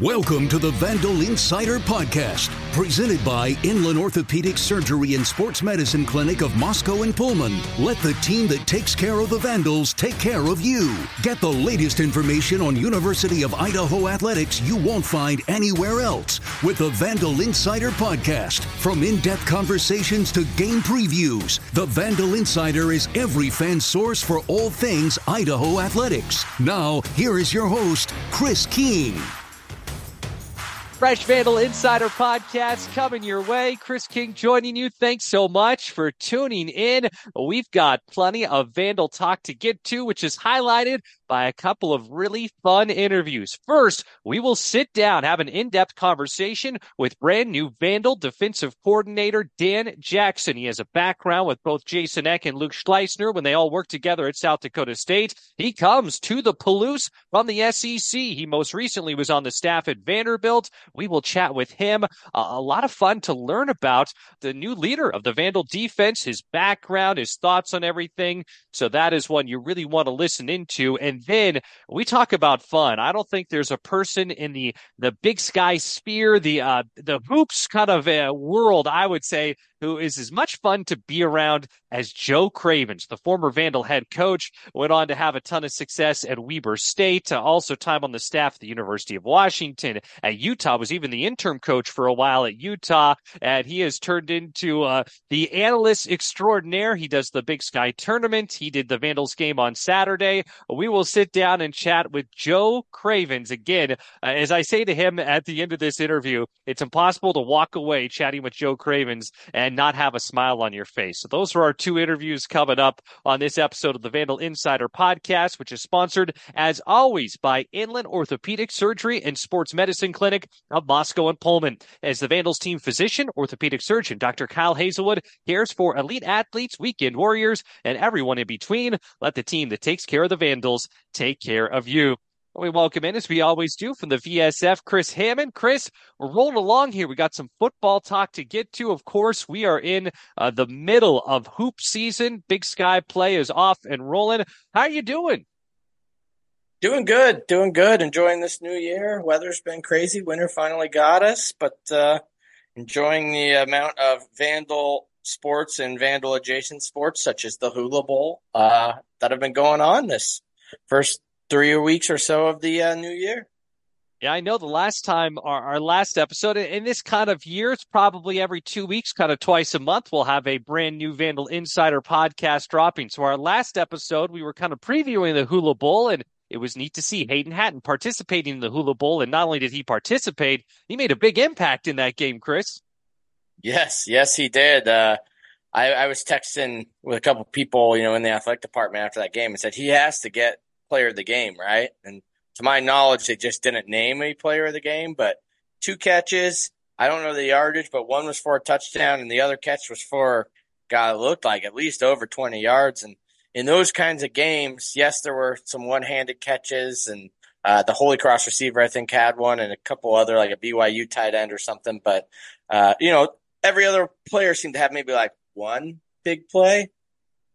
Welcome to the Vandal Insider Podcast, presented by Inland Orthopedic Surgery and Sports Medicine Clinic of Moscow and Pullman. Let the team that takes care of the Vandals take care of you. Get the latest information on University of Idaho athletics you won't find anywhere else with the Vandal Insider Podcast. From in depth conversations to game previews, the Vandal Insider is every fan's source for all things Idaho athletics. Now, here is your host, Chris King. Fresh Vandal Insider Podcast coming your way. Chris King joining you. Thanks so much for tuning in. We've got plenty of Vandal talk to get to, which is highlighted by a couple of really fun interviews. First, we will sit down, have an in-depth conversation with brand new Vandal defensive coordinator Dan Jackson. He has a background with both Jason Eck and Luke Schleusner when they all worked together at South Dakota State. He comes to the Palouse from the SEC. He most recently was on the staff at Vanderbilt. We will chat with him. Uh, a lot of fun to learn about the new leader of the Vandal defense, his background, his thoughts on everything. So that is one you really want to listen into. And then we talk about fun. I don't think there's a person in the the big sky sphere, the uh, the hoops kind of uh, world, I would say, who is as much fun to be around as Joe Cravens, the former Vandal head coach, went on to have a ton of success at Weber State, uh, also time on the staff at the University of Washington. At Utah, was even the interim coach for a while at Utah, and he has turned into uh, the analyst extraordinaire. He does the Big Sky tournament. He did the Vandals game on Saturday. We will sit down and chat with Joe Cravens again. Uh, as I say to him at the end of this interview, it's impossible to walk away chatting with Joe Cravens and not have a smile on your face. So those are our two interviews coming up on this episode of the Vandal Insider podcast, which is sponsored as always by Inland Orthopedic Surgery and Sports Medicine Clinic of Moscow and Pullman. As the Vandals team physician, orthopedic surgeon, Dr. Kyle Hazelwood cares for elite athletes, weekend warriors, and everyone in between. Let the team that takes care of the Vandals take care of you. We welcome in, as we always do, from the VSF, Chris Hammond. Chris, we're rolling along here. We got some football talk to get to. Of course, we are in uh, the middle of hoop season. Big Sky play is off and rolling. How are you doing? Doing good, doing good. Enjoying this new year. Weather's been crazy. Winter finally got us, but uh, enjoying the amount of Vandal sports and Vandal adjacent sports, such as the Hula Bowl, uh, that have been going on this first three weeks or so of the uh, new year. Yeah, I know the last time our, our last episode in this kind of year, it's probably every two weeks, kind of twice a month, we'll have a brand new Vandal Insider podcast dropping. So our last episode, we were kind of previewing the Hula Bowl and it was neat to see Hayden Hatten participating in the Hula Bowl. And not only did he participate, he made a big impact in that game, Chris. Yes, yes, he did. Uh, I, I was texting with a couple people, you know, in the athletic department after that game and said he has to get player of the game, right? And to my knowledge, they just didn't name a player of the game, but two catches. I don't know the yardage, but one was for a touchdown and the other catch was for God, looked like at least over 20 yards. And in those kinds of games, yes, there were some one handed catches and uh, the Holy Cross receiver, I think, had one and a couple other, like a BYU tight end or something. But, uh, you know, every other player seemed to have maybe like one big play.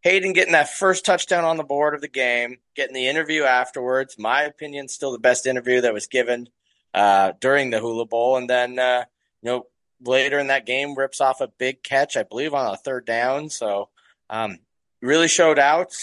Hayden getting that first touchdown on the board of the game, getting the interview afterwards. My opinion, still the best interview that was given uh, during the Hula Bowl. And then, uh, you know, later in that game, rips off a big catch, I believe, on a third down. So, um, really showed out.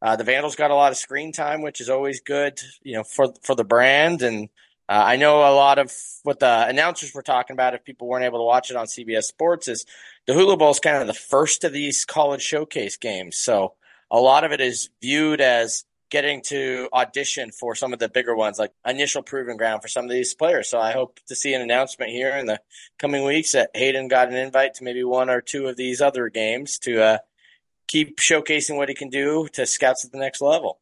Uh, the Vandals got a lot of screen time, which is always good, you know, for for the brand. And uh, I know a lot of what the announcers were talking about. If people weren't able to watch it on CBS Sports, is the Hula Bowl is kind of the first of these college showcase games. So a lot of it is viewed as getting to audition for some of the bigger ones, like initial proving ground for some of these players. So I hope to see an announcement here in the coming weeks that Hayden got an invite to maybe one or two of these other games to uh, keep showcasing what he can do to scouts at the next level.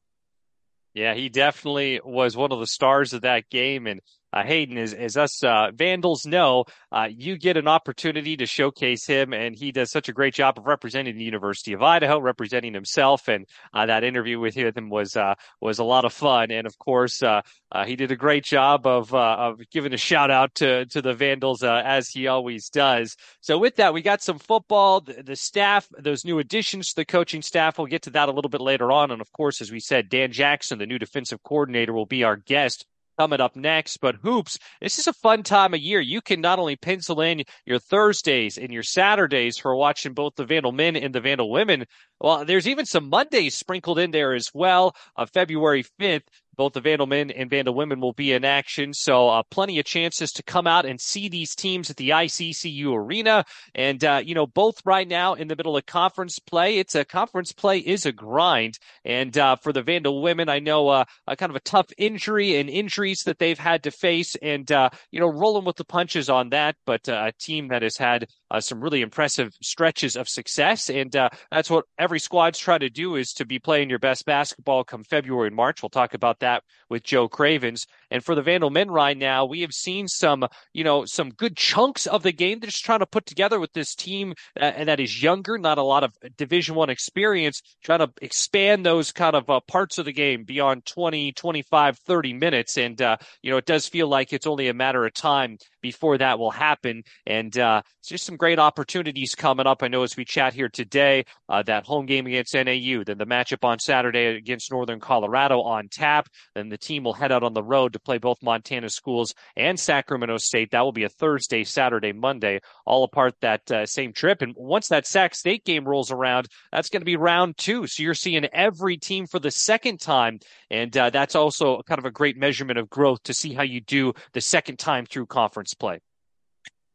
Yeah, he definitely was one of the stars of that game. And uh, Hayden, as, us uh, Vandals know, uh, you get an opportunity to showcase him, and he does such a great job of representing the University of Idaho, representing himself. And uh, that interview with him was uh, was a lot of fun. And of course, uh, he did a great job of of giving a shout out to to the Vandals as he always does. So with that, we got some football. The, the staff, those new additions to the coaching staff, we'll get to that a little bit later on. And of course, as we said, Dan Jackson, the new defensive coordinator, will be our guest coming up next. But hoops, this is a fun time of year. You can not only pencil in your Thursdays and your Saturdays for watching both the Vandal men and the Vandal women. Well, there's even some Mondays sprinkled in there as well. Uh, February 5th, both the Vandal men and Vandal women will be in action. So, uh, plenty of chances to come out and see these teams at the ICCU arena. And, uh, you know, both right now in the middle of conference play. It's a conference play is a grind. And uh, for the Vandal women, I know uh, a kind of a tough injury and injuries that they've had to face. And, uh, you know, rolling with the punches on that. But uh, a team that has had some really impressive stretches of success. And that's what every squad's trying to do is to be playing your best basketball come February and March. We'll talk about that with Joe Cravens. And for the Vandal men right now, we have seen some, you know, some good chunks of the game they're just trying to put together with this team uh, and that is younger, not a lot of Division One experience, trying to expand those kind of uh, parts of the game beyond 20, 25, 30 minutes. And, uh, you know, it does feel like it's only a matter of time before that will happen. And uh, just some great opportunities coming up. I know as we chat here today, uh, that home game against NAU, then the matchup on Saturday against Northern Colorado on tap. Then the team will head out on the road to play both Montana schools and Sacramento State. That will be a Thursday, Saturday, Monday, all apart that uh, same trip. And once that Sac State game rolls around, that's going to be round two. So you're seeing every team for the second time. And uh, that's also kind of a great measurement of growth to see how you do the second time through conference play.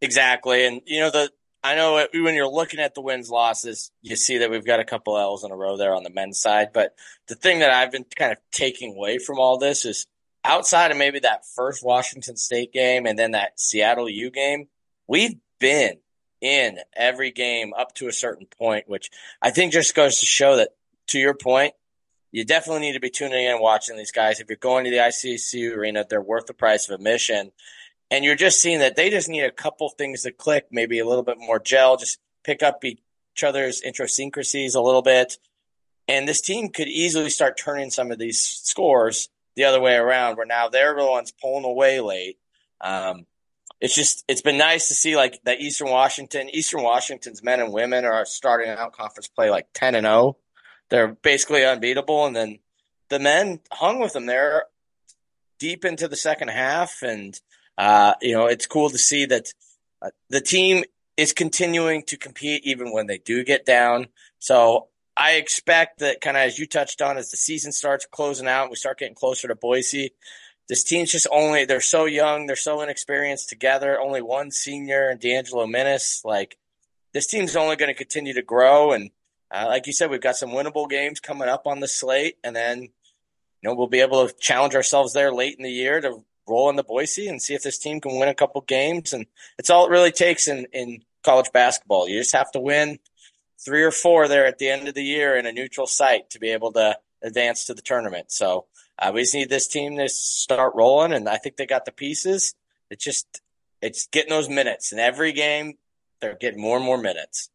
Exactly. And, you know, the, I know when you're looking at the wins losses, you see that we've got a couple L's in a row there on the men's side. But the thing that I've been kind of taking away from all this is outside of maybe that first Washington State game and then that Seattle U game, we've been in every game up to a certain point, which I think just goes to show that, to your point, you definitely need to be tuning in and watching these guys. If you're going to the ICCU arena, they're worth the price of admission. And you're just seeing that they just need a couple things to click, maybe a little bit more gel, just pick up each other's idiosyncrasies a little bit. And this team could easily start turning some of these scores the other way around, where now they're the ones pulling away late. Um, it's just it's been nice to see like that Eastern Washington, Eastern Washington's men and women are starting out conference play like ten and zero. Oh. They're basically unbeatable, and then the men hung with them there deep into the second half, and uh, you know, it's cool to see that uh, the team is continuing to compete even when they do get down. So I expect that kind of as you touched on, as the season starts closing out, we start getting closer to Boise. This team's just only, they're so young, they're so inexperienced together. Only one senior and D'Angelo Menace. Like, this team's only going to continue to grow. And uh, like you said, we've got some winnable games coming up on the slate. And then, you know, we'll be able to challenge ourselves there late in the year to roll into Boise and see if this team can win a couple games. And it's all it really takes in, in college basketball. You just have to win three or four there at the end of the year in a neutral site to be able to advance to the tournament. So uh, we just need this team to start rolling, and I think they got the pieces. It's just it's getting those minutes, and every game they're getting more and more minutes.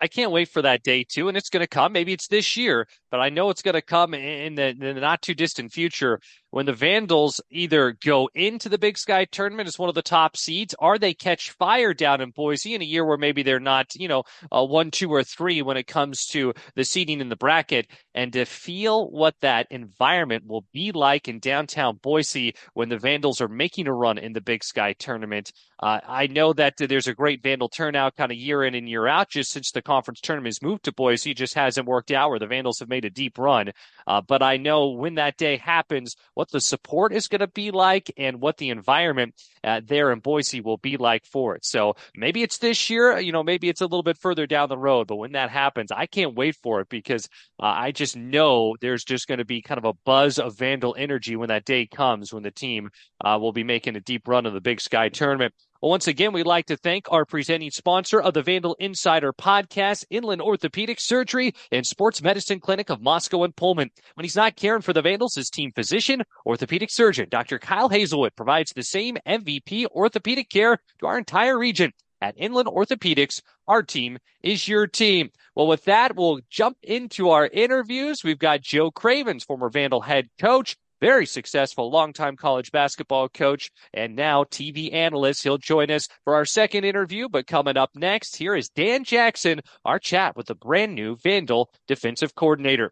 I can't wait for that day too, and it's going to come. Maybe it's this year, but I know it's going to come in the, in the not too distant future when the Vandals either go into the Big Sky tournament as one of the top seeds, or they catch fire down in Boise in a year where maybe they're not, you know, a one, two, or three when it comes to the seeding in the bracket, and to feel what that environment will be like in downtown Boise when the Vandals are making a run in the Big Sky tournament. Uh, I know that there's a great Vandal turnout kind of year in and year out just since the conference tournament has moved to Boise. It just hasn't worked out where the Vandals have made a deep run. Uh, but I know when that day happens, what the support is going to be like and what the environment uh, there in Boise will be like for it. So maybe it's this year, you know, maybe it's a little bit further down the road, but when that happens, I can't wait for it because uh, I just know there's just going to be kind of a buzz of Vandal energy when that day comes when the team uh, will be making a deep run of the Big Sky tournament. Well, once again, we'd like to thank our presenting sponsor of the Vandal Insider podcast, Inland Orthopedic Surgery and Sports Medicine Clinic of Moscow and Pullman. When he's not caring for the Vandals, his team physician, orthopedic surgeon, Dr. Kyle Hazelwood, provides the same MVP orthopedic care to our entire region. At Inland Orthopedics, our team is your team. Well, with that, we'll jump into our interviews. We've got Joe Cravens, former Vandal head coach, very successful longtime college basketball coach and now TV analyst. He'll join us for our second interview. But coming up next, here is Dan Jackson, our chat with the brand new Vandal defensive coordinator.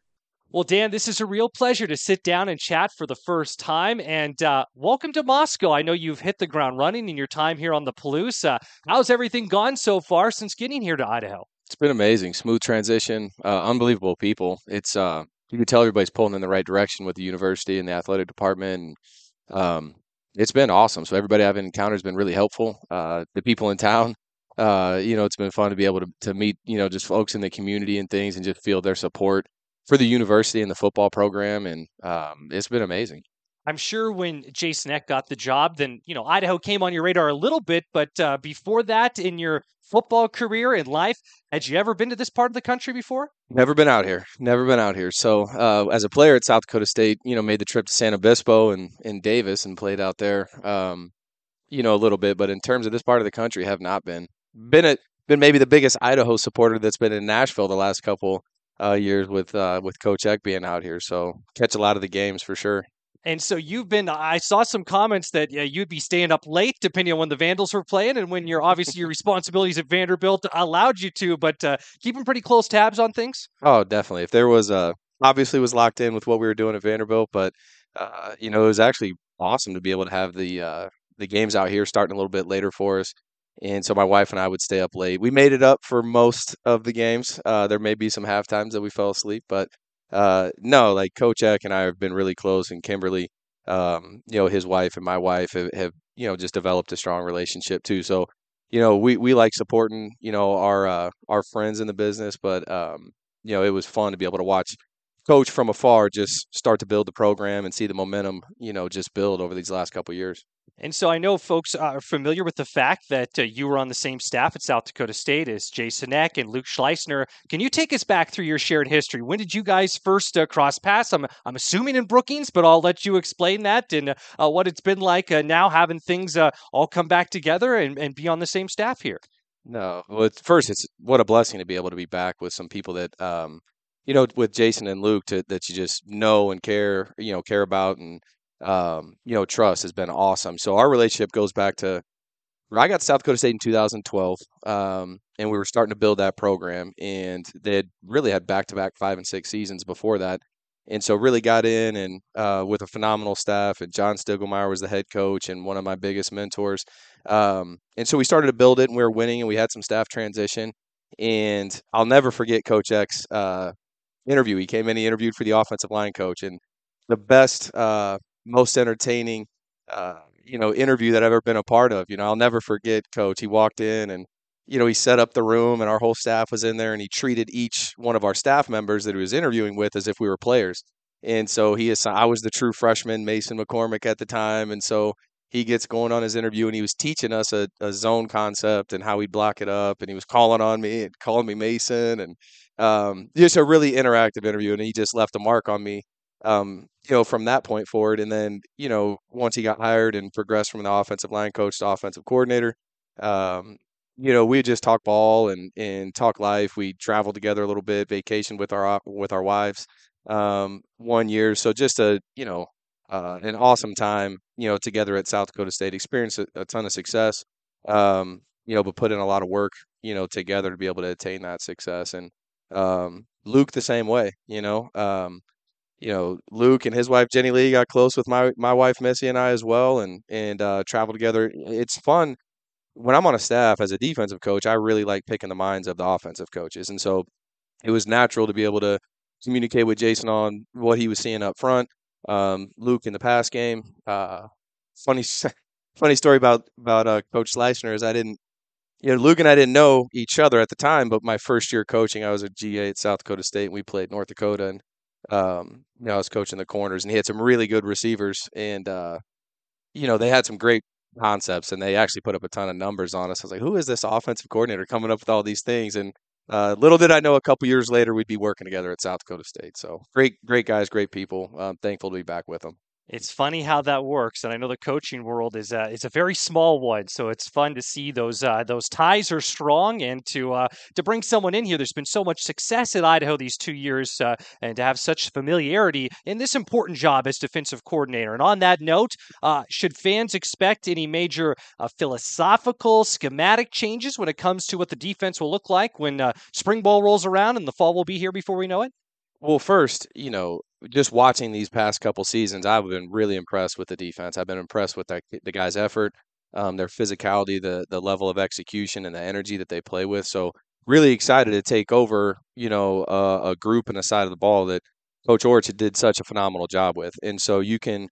Well, Dan, this is a real pleasure to sit down and chat for the first time. And uh, welcome to Moscow. I know you've hit the ground running in your time here on the Palouse. Uh, how's everything gone so far since getting here to Idaho? It's been amazing, smooth transition, uh, unbelievable people. It's uh, you can tell everybody's pulling in the right direction with the university and the athletic department. Um, it's been awesome. So everybody I've encountered has been really helpful. Uh, the people in town, uh, you know, it's been fun to be able to to meet, you know, just folks in the community and things, and just feel their support for the university and the football program. And um, it's been amazing. I'm sure when Jason Eck got the job, then you know Idaho came on your radar a little bit. But uh, before that, in your football career and life, had you ever been to this part of the country before? Never been out here. Never been out here. So uh, as a player at South Dakota State, you know, made the trip to San Obispo and in Davis and played out there. Um, you know, a little bit, but in terms of this part of the country, have not been. Been at been maybe the biggest Idaho supporter that's been in Nashville the last couple uh, years with uh, with Coach Eck being out here. So catch a lot of the games for sure. And so you've been. I saw some comments that yeah, you'd be staying up late depending on when the Vandals were playing, and when your obviously your responsibilities at Vanderbilt allowed you to. But uh, keeping pretty close tabs on things. Oh, definitely. If there was a obviously was locked in with what we were doing at Vanderbilt, but uh, you know it was actually awesome to be able to have the uh, the games out here starting a little bit later for us. And so my wife and I would stay up late. We made it up for most of the games. Uh, there may be some half times that we fell asleep, but uh, no, like Coach Eck and I have been really close, and Kimberly, um, you know, his wife and my wife have, have, you know, just developed a strong relationship too. So, you know, we, we like supporting, you know, our uh, our friends in the business, but um, you know, it was fun to be able to watch coach from afar just start to build the program and see the momentum, you know, just build over these last couple years. And so I know folks are familiar with the fact that uh, you were on the same staff at South Dakota State as Jason Eck and Luke Schleusner. Can you take us back through your shared history? When did you guys first uh, cross paths? I'm, I'm assuming in Brookings, but I'll let you explain that and uh, what it's been like uh, now having things uh, all come back together and, and be on the same staff here. No, well, it's, first, it's what a blessing to be able to be back with some people that, um, you know, with Jason and Luke to, that you just know and care, you know, care about and um, you know, trust has been awesome. So our relationship goes back to I got to South Dakota State in 2012, um, and we were starting to build that program, and they had really had back to back five and six seasons before that, and so really got in and uh, with a phenomenal staff. And John Stiegelmeier was the head coach and one of my biggest mentors, um, and so we started to build it, and we were winning, and we had some staff transition. And I'll never forget Coach Eck's uh, interview. He came in, he interviewed for the offensive line coach, and the best uh, most entertaining, uh, you know, interview that I've ever been a part of. You know, I'll never forget Coach. He walked in and, you know, he set up the room and our whole staff was in there and he treated each one of our staff members that he was interviewing with as if we were players. And so he is, I was the true freshman, Mason McCormick at the time. And so he gets going on his interview and he was teaching us a, a zone concept and how we block it up and he was calling on me and calling me Mason and um, just a really interactive interview and he just left a mark on me um, you know from that point forward and then you know once he got hired and progressed from the offensive line coach to offensive coordinator um, you know we just talk ball and and talk life we traveled together a little bit vacation with our with our wives um, one year so just a you know uh, an awesome time, you know, together at South Dakota State. Experienced a, a ton of success, um, you know, but put in a lot of work, you know, together to be able to attain that success. And um, Luke the same way, you know. Um, you know, Luke and his wife Jenny Lee got close with my my wife Missy and I as well, and and uh, travel together. It's fun when I'm on a staff as a defensive coach. I really like picking the minds of the offensive coaches, and so it was natural to be able to communicate with Jason on what he was seeing up front, um, Luke in the pass game. Uh, funny, funny story about about uh, Coach Schleusner is I didn't, you know, Luke and I didn't know each other at the time, but my first year coaching, I was a GA at South Dakota State, and we played North Dakota, and um, you know, I was coaching the corners, and he had some really good receivers, and uh, you know, they had some great concepts, and they actually put up a ton of numbers on us. I was like, who is this offensive coordinator coming up with all these things? And uh, little did I know a couple years later we'd be working together at South Dakota State. So great, great guys, great people. I'm thankful to be back with them. It's funny how that works, and I know the coaching world is is a very small one, so it's fun to see those uh, those ties are strong, and to uh, to bring someone in here. There's been so much success at Idaho these two years, uh, and to have such familiarity in this important job as defensive coordinator. And on that note, uh, should fans expect any major uh, philosophical, schematic changes when it comes to what the defense will look like when uh, spring ball rolls around and the fall will be here before we know it? Well, first, you know, just watching these past couple seasons, I've been really impressed with the defense. I've been impressed with the, the guys' effort, um, their physicality, the the level of execution, and the energy that they play with. So really excited to take over, you know, a, a group and a side of the ball that Coach Aurich did such a phenomenal job with. And so you can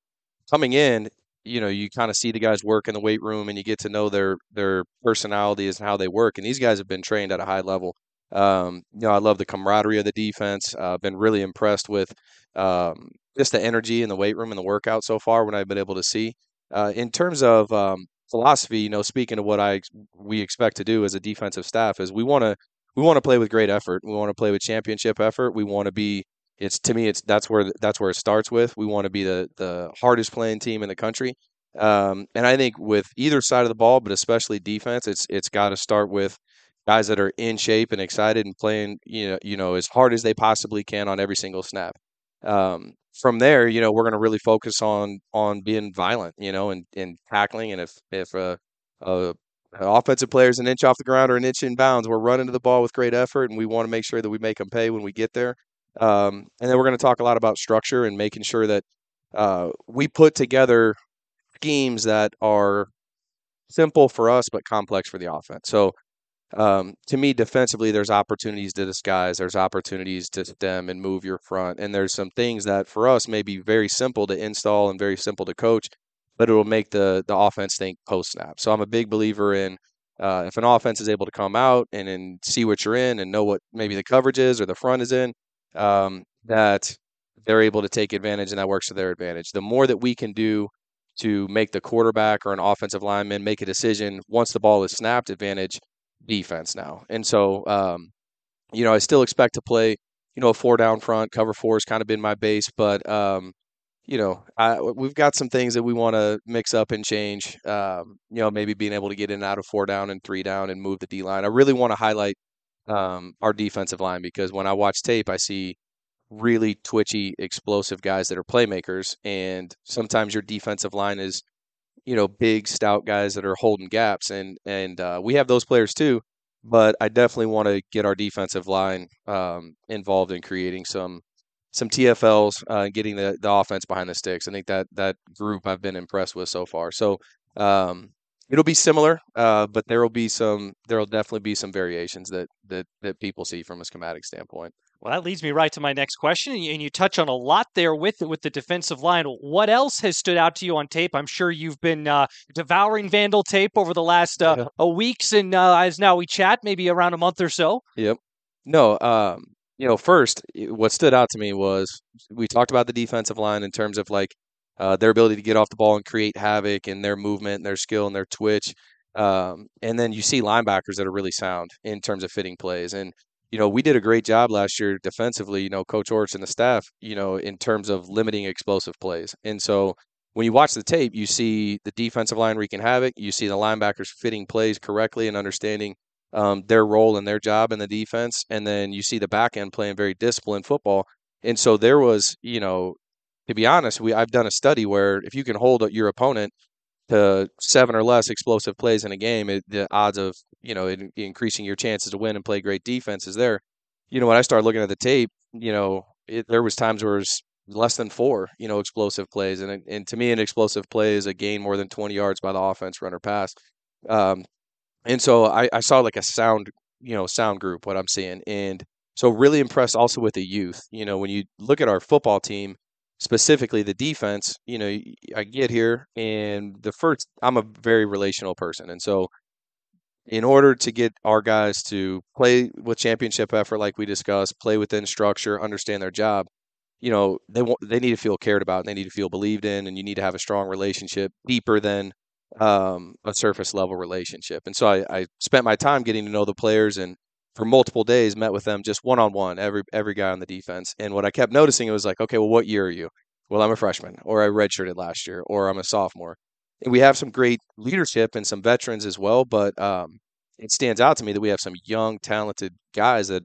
coming in, you know, you kind of see the guys work in the weight room, and you get to know their their personalities and how they work. And these guys have been trained at a high level. Um, you know, I love the camaraderie of the defense. I've uh, been really impressed with um, just the energy in the weight room and the workout so far. When I've been able to see uh, in terms of um, philosophy, you know, speaking of what I we expect to do as a defensive staff is we want to we want to play with great effort. We want to play with championship effort. We want to be it's to me it's that's where that's where it starts with. We want to be the the hardest playing team in the country. Um, and I think with either side of the ball, but especially defense, it's it's got to start with guys that are in shape and excited and playing, you know, you know, as hard as they possibly can on every single snap. Um, from there, you know, we're going to really focus on on being violent, you know, and, and tackling. And if if a, a, a offensive player is an inch off the ground or an inch in bounds, we're running to the ball with great effort, and we want to make sure that we make them pay when we get there. Um, and then we're going to talk a lot about structure and making sure that uh, we put together schemes that are simple for us but complex for the offense. So um, to me, defensively, there's opportunities to disguise, there's opportunities to stem and move your front, and there's some things that for us may be very simple to install and very simple to coach, but it will make the the offense think post snap. So I'm a big believer in uh, if an offense is able to come out and, and see what you're in and know what maybe the coverage is or the front is in, um, that they're able to take advantage and that works to their advantage. The more that we can do to make the quarterback or an offensive lineman make a decision once the ball is snapped, advantage defense now. And so, um, you know, I still expect to play, you know, a four down front. Cover four has kind of been my base, but, um, you know, I, we've got some things that we want to mix up and change. Um, you know, maybe being able to get in and out of four down and three down and move the D line. I really want to highlight um, our defensive line because when I watch tape, I see really twitchy, explosive guys that are playmakers, and sometimes your defensive line is you know, big, stout guys that are holding gaps, and and uh, we have those players too. But I definitely want to get our defensive line um, involved in creating some some TFLs, uh, getting the, the offense behind the sticks. I think that that group I've been impressed with so far. So um, it'll be similar, uh, but there will be some there will definitely be some variations that that that people see from a schematic standpoint. Well, that leads me right to my next question, and you, and you touch on a lot there with with the defensive line. What else has stood out to you on tape? I'm sure you've been uh, devouring Vandal tape over the last uh, yeah. weeks, and uh, as now we chat, maybe around a month or so. Yep. No, um, you know, first, what stood out to me was we talked about the defensive line in terms of like uh, their ability to get off the ball and create havoc and their movement and their skill and their twitch. Um, and then you see linebackers that are really sound in terms of fitting plays. And, you know, we did a great job last year defensively, you know, Coach Orts and the staff, you know, in terms of limiting explosive plays. And so when you watch the tape, you see the defensive line wreaking havoc. You see the linebackers fitting plays correctly and understanding um, their role and their job in the defense. And then you see the back end playing very disciplined football. And so there was, you know, to be honest, we I've done a study where if you can hold your opponent to seven or less explosive plays in a game, it, the odds of you know it, increasing your chances to win and play great defense is there. You know, when I started looking at the tape, you know, it, there was times where it was less than four, you know, explosive plays, and and to me, an explosive play is a gain more than twenty yards by the offense, run or pass. Um, and so I, I saw like a sound, you know, sound group what I'm seeing, and so really impressed also with the youth. You know, when you look at our football team, specifically the defense, you know, I get here and the first, I'm a very relational person. And so, in order to get our guys to play with championship effort, like we discussed, play within structure, understand their job, you know, they want, they need to feel cared about, and they need to feel believed in, and you need to have a strong relationship deeper than um, a surface level relationship. And so I, I spent my time getting to know the players and for multiple days, met with them just one on one, every every guy on the defense. And what I kept noticing it was like, okay, well, what year are you? Well, I'm a freshman, or I redshirted last year, or I'm a sophomore. And we have some great leadership and some veterans as well, but um, it stands out to me that we have some young, talented guys that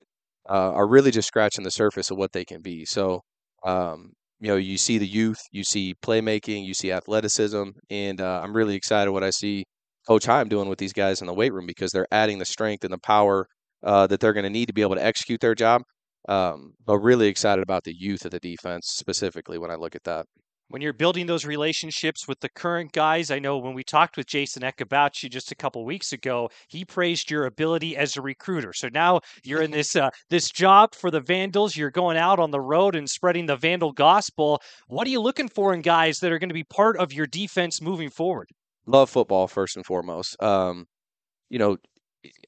uh, are really just scratching the surface of what they can be. So, um, you know, you see the youth, you see playmaking, you see athleticism, and uh, I'm really excited what I see Coach Heim doing with these guys in the weight room because they're adding the strength and the power uh, that they're going to need to be able to execute their job. Um, but really excited about the youth of the defense specifically when I look at that. When you're building those relationships with the current guys, I know when we talked with Jason Eck about you just a couple weeks ago, he praised your ability as a recruiter. So now you're in this uh, this job for the Vandals. You're going out on the road and spreading the Vandal gospel. What are you looking for in guys that are going to be part of your defense moving forward? Love football first and foremost. Um, you know,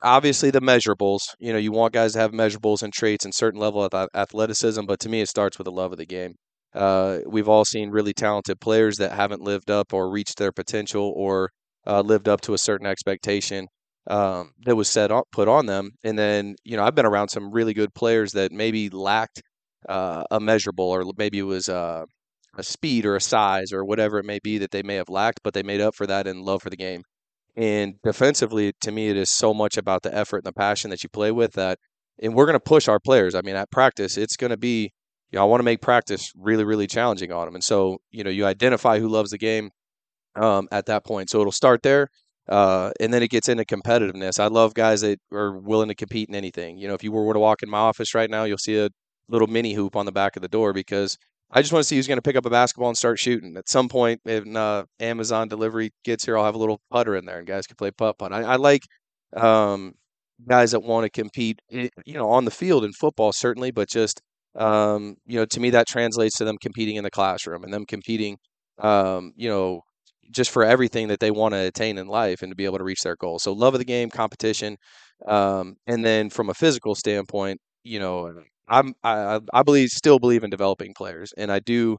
obviously the measurables. You know, you want guys to have measurables and traits and certain level of athleticism, but to me, it starts with the love of the game. Uh, we've all seen really talented players that haven't lived up or reached their potential or uh, lived up to a certain expectation um, that was set on, put on them. And then, you know, I've been around some really good players that maybe lacked uh, a measurable or maybe it was uh, a speed or a size or whatever it may be that they may have lacked, but they made up for that in love for the game. And defensively, to me, it is so much about the effort and the passion that you play with that. And we're going to push our players. I mean, at practice, it's going to be, you know, I want to make practice really, really challenging on them. And so, you know, you identify who loves the game um, at that point. So it'll start there. Uh, and then it gets into competitiveness. I love guys that are willing to compete in anything. You know, if you were to walk in my office right now, you'll see a little mini hoop on the back of the door because I just want to see who's going to pick up a basketball and start shooting. At some point, if uh, Amazon delivery gets here, I'll have a little putter in there, and guys can play putt putt. I, I like um, guys that want to compete, eh, you know, on the field in football certainly, but just um, you know, to me that translates to them competing in the classroom and them competing, um, you know, just for everything that they want to attain in life and to be able to reach their goals. So love of the game, competition, um, and then from a physical standpoint, you know, I'm I, I believe still believe in developing players, and I do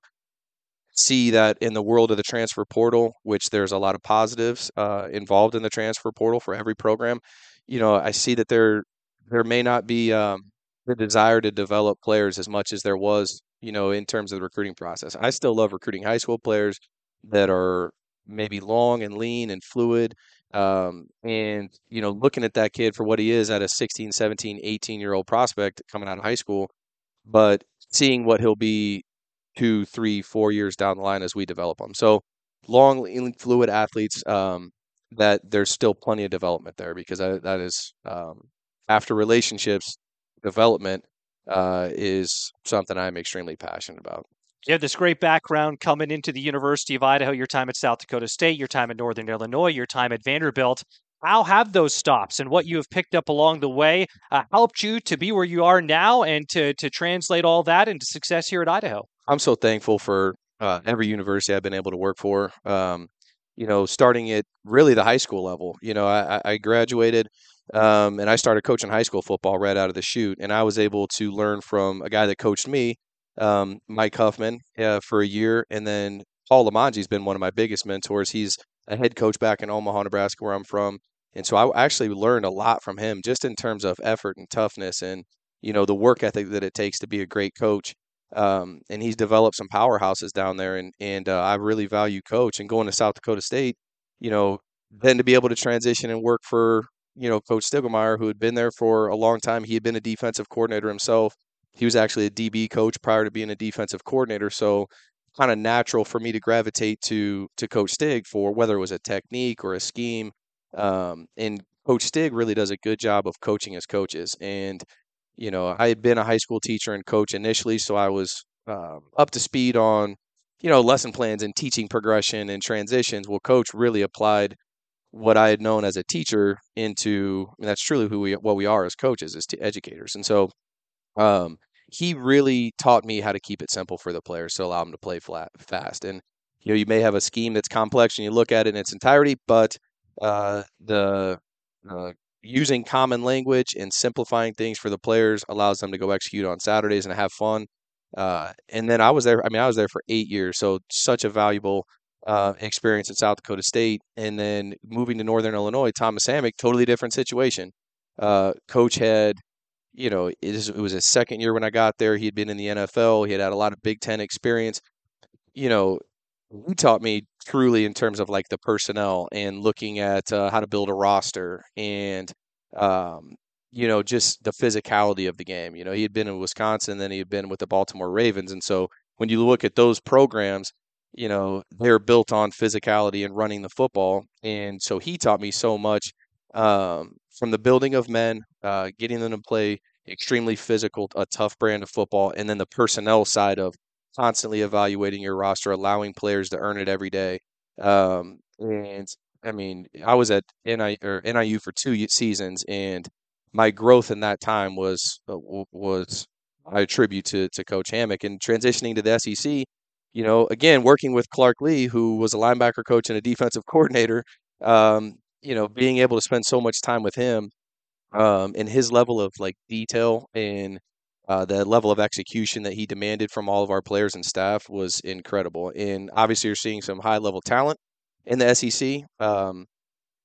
see that in the world of the transfer portal, which there's a lot of positives uh, involved in the transfer portal for every program. You know, I see that there there may not be um, the desire to develop players as much as there was, you know, in terms of the recruiting process. I still love recruiting high school players that are maybe long and lean and fluid um, and, you know, looking at that kid for what he is at a 16, 17, 18 year old prospect coming out of high school, but seeing what he'll be two, three, four years down the line as we develop him. So, long, fluid athletes, um, that there's still plenty of development there because I, that is, um, after relationships, development uh, is something I'm extremely passionate about. You have this great background coming into the University of Idaho, your time at South Dakota State, your time at Northern Illinois, your time at Vanderbilt. How have those stops and what you have picked up along the way uh, helped you to be where you are now and to, to translate all that into success here at Idaho? I'm so thankful for uh, every university I've been able to work for. Um, you know, starting at really the high school level. You know, I, I graduated um, and I started coaching high school football right out of the chute, and I was able to learn from a guy that coached me um, Mike Huffman uh, for a year, and then Paul Lamanji's been one of my biggest mentors. He's a head coach back in Omaha, Nebraska, where I'm from. And so I actually learned a lot from him just in terms of effort and toughness and, you know, the work ethic that it takes to be a great coach. Um, and he's developed some powerhouses down there. And, and uh, I really value coach and going to South Dakota State, you know, then to be able to transition and work for, you know, Coach Stiegelmeier, who had been there for a long time. He had been a defensive coordinator himself. He was actually a DB coach prior to being a defensive coordinator. So kind of natural for me to gravitate to to Coach Stig for whether it was a technique or a scheme. Um, and Coach Stig really does a good job of coaching his coaches. And you know, I had been a high school teacher and coach initially, so I was um, up to speed on you know lesson plans and teaching progression and transitions. Well, Coach really applied what I had known as a teacher into mean, that's truly who we what we are as coaches as educators. And so um, he really taught me how to keep it simple for the players to allow them to play flat fast. And you know, you may have a scheme that's complex and you look at it in its entirety, but uh, the uh, using common language and simplifying things for the players allows them to go execute on Saturdays and have fun. Uh, and then I was there. I mean, I was there for eight years, so such a valuable uh, experience at South Dakota State. And then moving to Northern Illinois, Thomas Hammock, totally different situation. Uh, coach had you know, it, is, it was his second year when I got there. He had been in the NFL. He had had a lot of Big Ten experience. You know, he taught me truly in terms of like the personnel and looking at uh, how to build a roster and, um, you know, just the physicality of the game. You know, he had been in Wisconsin, then he had been with the Baltimore Ravens. And so when you look at those programs, you know, they're built on physicality and running the football. And so he taught me so much um, from the building of men, uh, getting them to play extremely physical, a tough brand of football, and then the personnel side of constantly evaluating your roster, allowing players to earn it every day. Um, and I mean, I was at NIU, or NIU for two seasons, and my growth in that time was uh, was I attribute to to Coach Hammock and transitioning to the SEC. You know, again, working with Clark Lea, who was a linebacker coach and a defensive coordinator. Um, you know, being able to spend so much time with him um, and his level of like detail and uh, the level of execution that he demanded from all of our players and staff was incredible. And obviously, you're seeing some high level talent in the SEC. Um,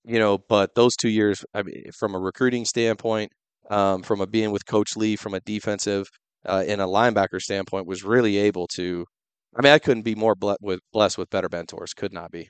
you know, but those two years, I mean, from a recruiting standpoint, um, from a being with Coach Lea, from a defensive uh, and a linebacker standpoint, was really able to. I mean, I couldn't be more with blessed with better mentors. Could not be.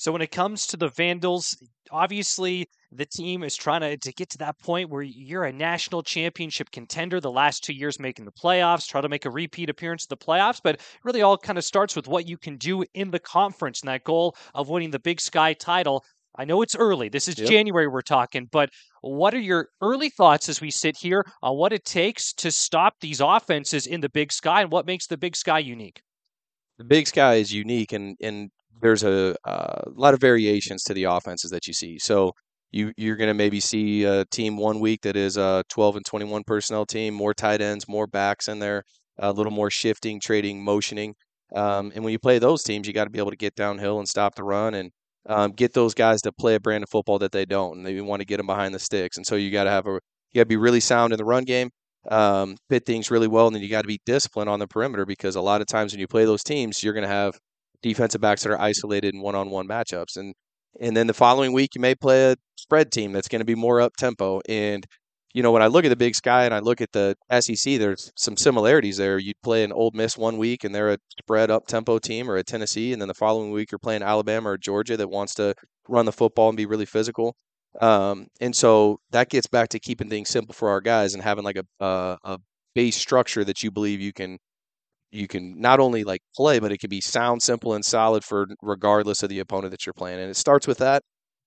So when it comes to the Vandals, obviously the team is trying to, to get to that point where you're a national championship contender the last two years making the playoffs try to make a repeat appearance in the playoffs but really all kind of starts with what you can do in the conference and that goal of winning the big sky title i know it's early this is yep. january we're talking but what are your early thoughts as we sit here on what it takes to stop these offenses in the big sky and what makes the big sky unique the big sky is unique and and there's a, uh, a lot of variations to the offenses that you see. So you you're going to maybe see a team one week that is a 12 and 21 personnel team, more tight ends, more backs in there, a little more shifting, trading, motioning. Um, and when you play those teams, you got to be able to get downhill and stop the run and um, get those guys to play a brand of football that they don't, and they want to get them behind the sticks. And so you got to have a you got to be really sound in the run game, um, fit things really well, and then you got to be disciplined on the perimeter because a lot of times when you play those teams, you're going to have defensive backs that are isolated in one-on-one matchups, and and then the following week you may play a spread team that's going to be more up tempo. And you know when I look at the Big Sky and I look at the SEC, there's some similarities there. You'd play an Ole Miss one week and they're a spread up tempo team, or a Tennessee, and then the following week you're playing Alabama or Georgia that wants to run the football and be really physical. Um, and so that gets back to keeping things simple for our guys and having like a, a, a base structure that you believe you can you can not only like play, but it can be sound, simple, and solid for regardless of the opponent that you're playing. And it starts with that,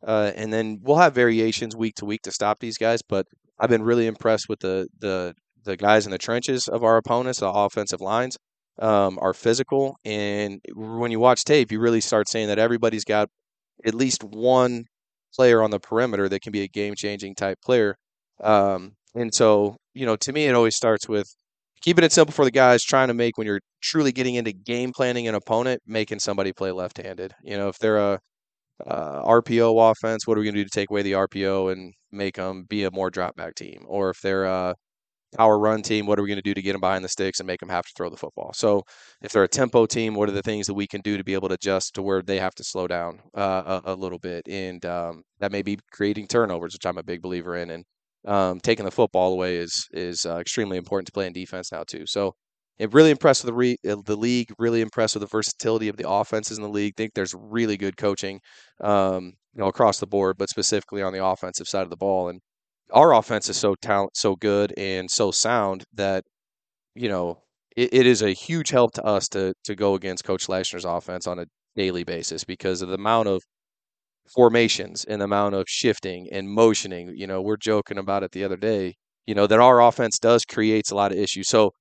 uh, and then we'll have variations week to week to stop these guys. But I've been really impressed with the the the guys in the trenches of our opponents, the offensive lines, um, are physical. And when you watch tape, you really start saying that everybody's got at least one player on the perimeter that can be a game changing type player. Um, and so, you know, to me, it always starts with keeping it simple for the guys, trying to make when you're truly getting into game planning an opponent, making somebody play left handed. You know, if they're a uh, RPO offense, what are we going to do to take away the RPO and make them be a more drop back team? Or if they're a our run team, what are we going to do to get them behind the sticks and make them have to throw the football? So if they're a tempo team, what are the things that we can do to be able to adjust to where they have to slow down uh, a, a, little bit? And um, that may be creating turnovers, which I'm a big believer in. And um, taking the football away is is uh, extremely important to play in defense now too. So it really impressed with the re- uh, the league. Really impressed with the versatility of the offenses in the league. Think there's really good coaching, um, you know, across the board, but specifically on the offensive side of the ball. And our offense is so talent, so good, and so sound that you know it, it is a huge help to us to to go against Coach Lashner's offense on a daily basis because of the amount of formations and the amount of shifting and motioning. You know, we're joking about it the other day. You know that our offense does creates a lot of issues. So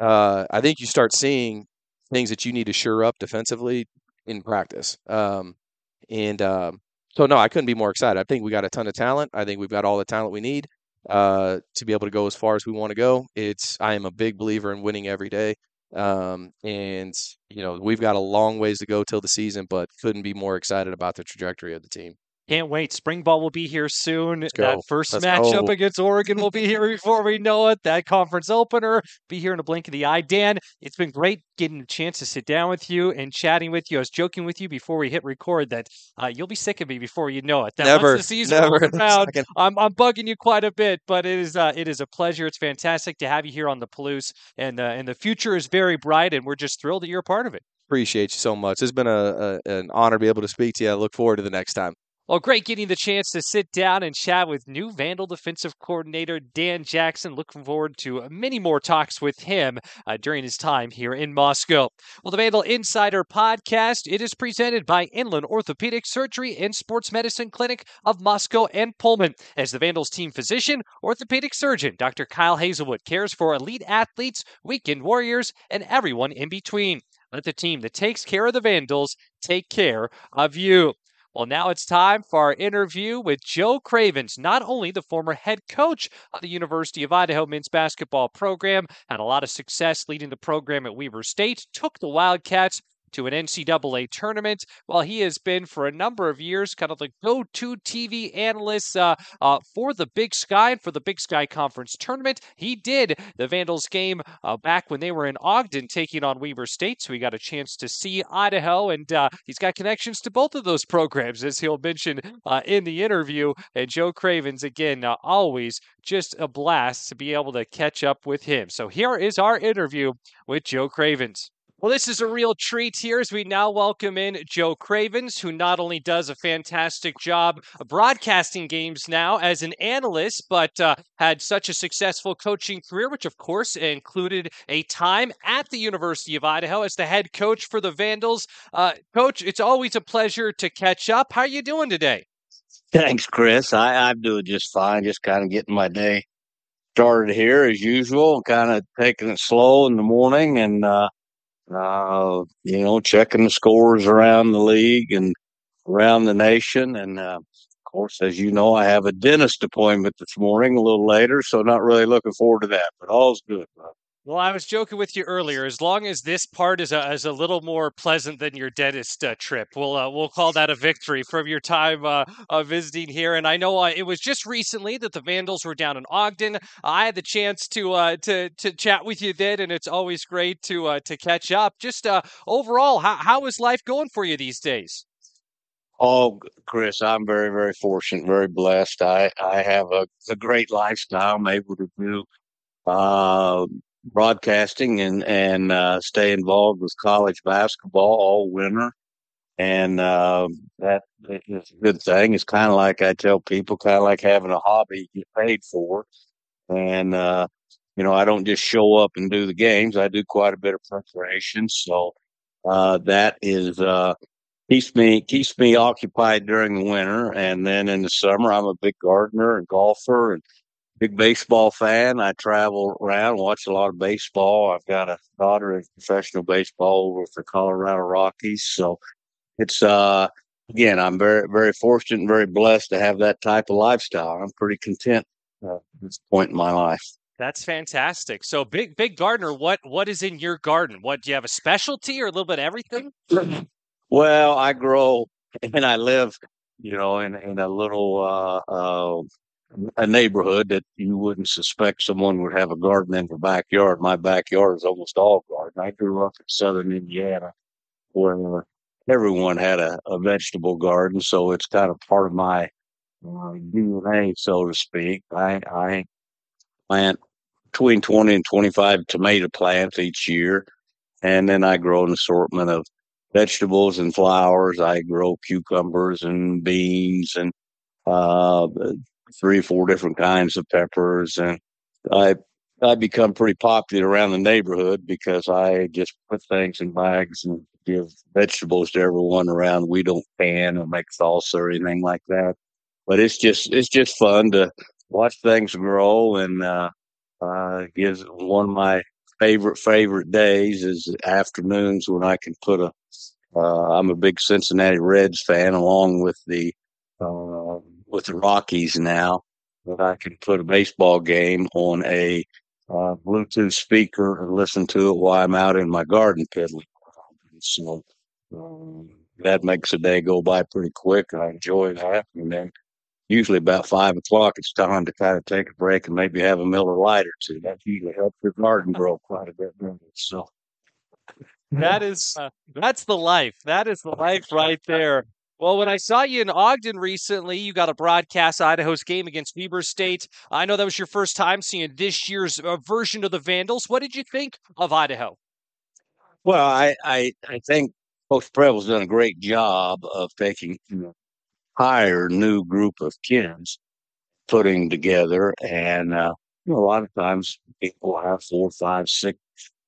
uh, I think you start seeing things that you need to shore up defensively in practice. Um, and um, so, no, I couldn't be more excited. I think we got a ton of talent. I think we've got all the talent we need uh, to be able to go as far as we want to go. It's I am a big believer in winning every day. Um, and you know we've got a long ways to go till the season, but couldn't be more excited about the trajectory of the team. Can't wait. Spring ball will be here soon. That first Let's matchup go. against Oregon will be here before we know it. That conference opener be here in a blink of the eye. Dan, it's been great getting a chance to sit down with you and chatting with you. I was joking with you before we hit record that uh, you'll be sick of me before you know it. That never, once the season never. Around, I'm, I'm bugging you quite a bit, but it is uh, it is a pleasure. It's fantastic to have you here on the Palouse, and uh, and the future is very bright, and we're just thrilled that you're a part of it. Appreciate you so much. It's been a, a an honor to be able to speak to you. I look forward to the next time. Well, great getting the chance to sit down and chat with new Vandal defensive coordinator Dan Jackson. Looking forward to many more talks with him uh, during his time here in Moscow. Well, the Vandal Insider podcast, it is presented by Inland Orthopedic Surgery and Sports Medicine Clinic of Moscow and Pullman. As the Vandals team physician, orthopedic surgeon Dr. Kyle Hazelwood cares for elite athletes, weekend warriors, and everyone in between. Let the team that takes care of the Vandals take care of you. Well, now it's time for our interview with Joe Cravens, not only the former head coach of the University of Idaho men's basketball program, had a lot of success leading the program at Weber State, took the Wildcats to an NCAA tournament. While he has been for a number of years kind of the go to TV analyst uh, uh, for the Big Sky and for the Big Sky Conference tournament. He did the Vandals game uh, back when they were in Ogden taking on Weber State. So we got a chance to see Idaho, and uh, he's got connections to both of those programs, as he'll mention uh, in the interview. And Joe Cravens, again, uh, always just a blast to be able to catch up with him. So here is our interview with Joe Cravens. Well, this is a real treat here as we now welcome in Joe Cravens, who not only does a fantastic job broadcasting games now as an analyst, but uh, had such a successful coaching career, which of course included a time at the University of Idaho as the head coach for the Vandals. Uh, coach, it's always a pleasure to catch up. How are you doing today? Thanks, Chris. I, I'm doing just fine, just kind of getting my day started here as usual, kind of taking it slow in the morning and, uh, uh, you know, checking the scores around the league and around the nation. And uh, of course, as you know, I have a dentist appointment this morning a little later, so not really looking forward to that. But all's good. Well, I was joking with you earlier. As long as this part is a, is a little more pleasant than your dentist uh, trip, we'll uh, we'll call that a victory from your time uh, visiting here. And I know uh, it was just recently that the Vandals were down in Ogden. I had the chance to uh, to to chat with you then, and it's always great to uh, to catch up. Just overall, how how is life going for you these days? Oh, Chris, I'm very, very fortunate, very blessed. I, I have a, a great lifestyle. I'm able to do uh, broadcasting and and uh, stay involved with college basketball all winter, and uh, that is a good thing. It's kind of like I tell people, kind of like having a hobby you get paid for, and uh, you know I don't just show up and do the games. I do quite a bit of preparation, so uh, that is uh, keeps me keeps me occupied during the winter, and then in the summer I'm a big gardener and golfer and big baseball fan. I travel around, watch a lot of baseball. I've got a daughter in professional baseball with the Colorado Rockies. So it's uh again, I'm very very fortunate and very blessed to have that type of lifestyle. I'm pretty content uh, at this point in my life. That's fantastic. So big big gardener, what what is in your garden? What do you have a specialty or a little bit of everything? Well, I grow and I live, you know, in in a little uh, uh a neighborhood that you wouldn't suspect someone would have a garden in their backyard. My backyard is almost all garden. I grew up in southern Indiana where everyone had a, a vegetable garden, so it's kind of part of my DNA, so to speak. I, I plant between 20 and 25 tomato plants each year, and then I grow an assortment of vegetables and flowers. I grow cucumbers and beans and uh, three or four different kinds of peppers, and I I become pretty popular around the neighborhood because I just put things in bags and give vegetables to everyone around. We don't pan or make salsa or anything like that, but it's just it's just fun to watch things grow and uh, uh, gives one of my favorite favorite days is afternoons when I can put a. am uh, a big Cincinnati Reds fan, along with the uh, with the Rockies now. That I can put a baseball game on a uh, Bluetooth speaker and listen to it while I'm out in my garden piddling. So um, that makes a day go by pretty quick. And I enjoy that. And then usually about five o'clock, it's time to kind of take a break and maybe have a Miller Lite or two. That usually helps your garden grow quite a bit. So that is uh, that's the life. That is the life right there. Well, when I saw you in Ogden recently, you got a broadcast Idaho's game against Weber State. I know that was your first time seeing this year's uh, version of the Vandals. What did you think of Idaho? Well, I I, I think Coach Pribble's done a great job of taking you higher new group of kids, putting together, and uh, a lot of times people have four, five, six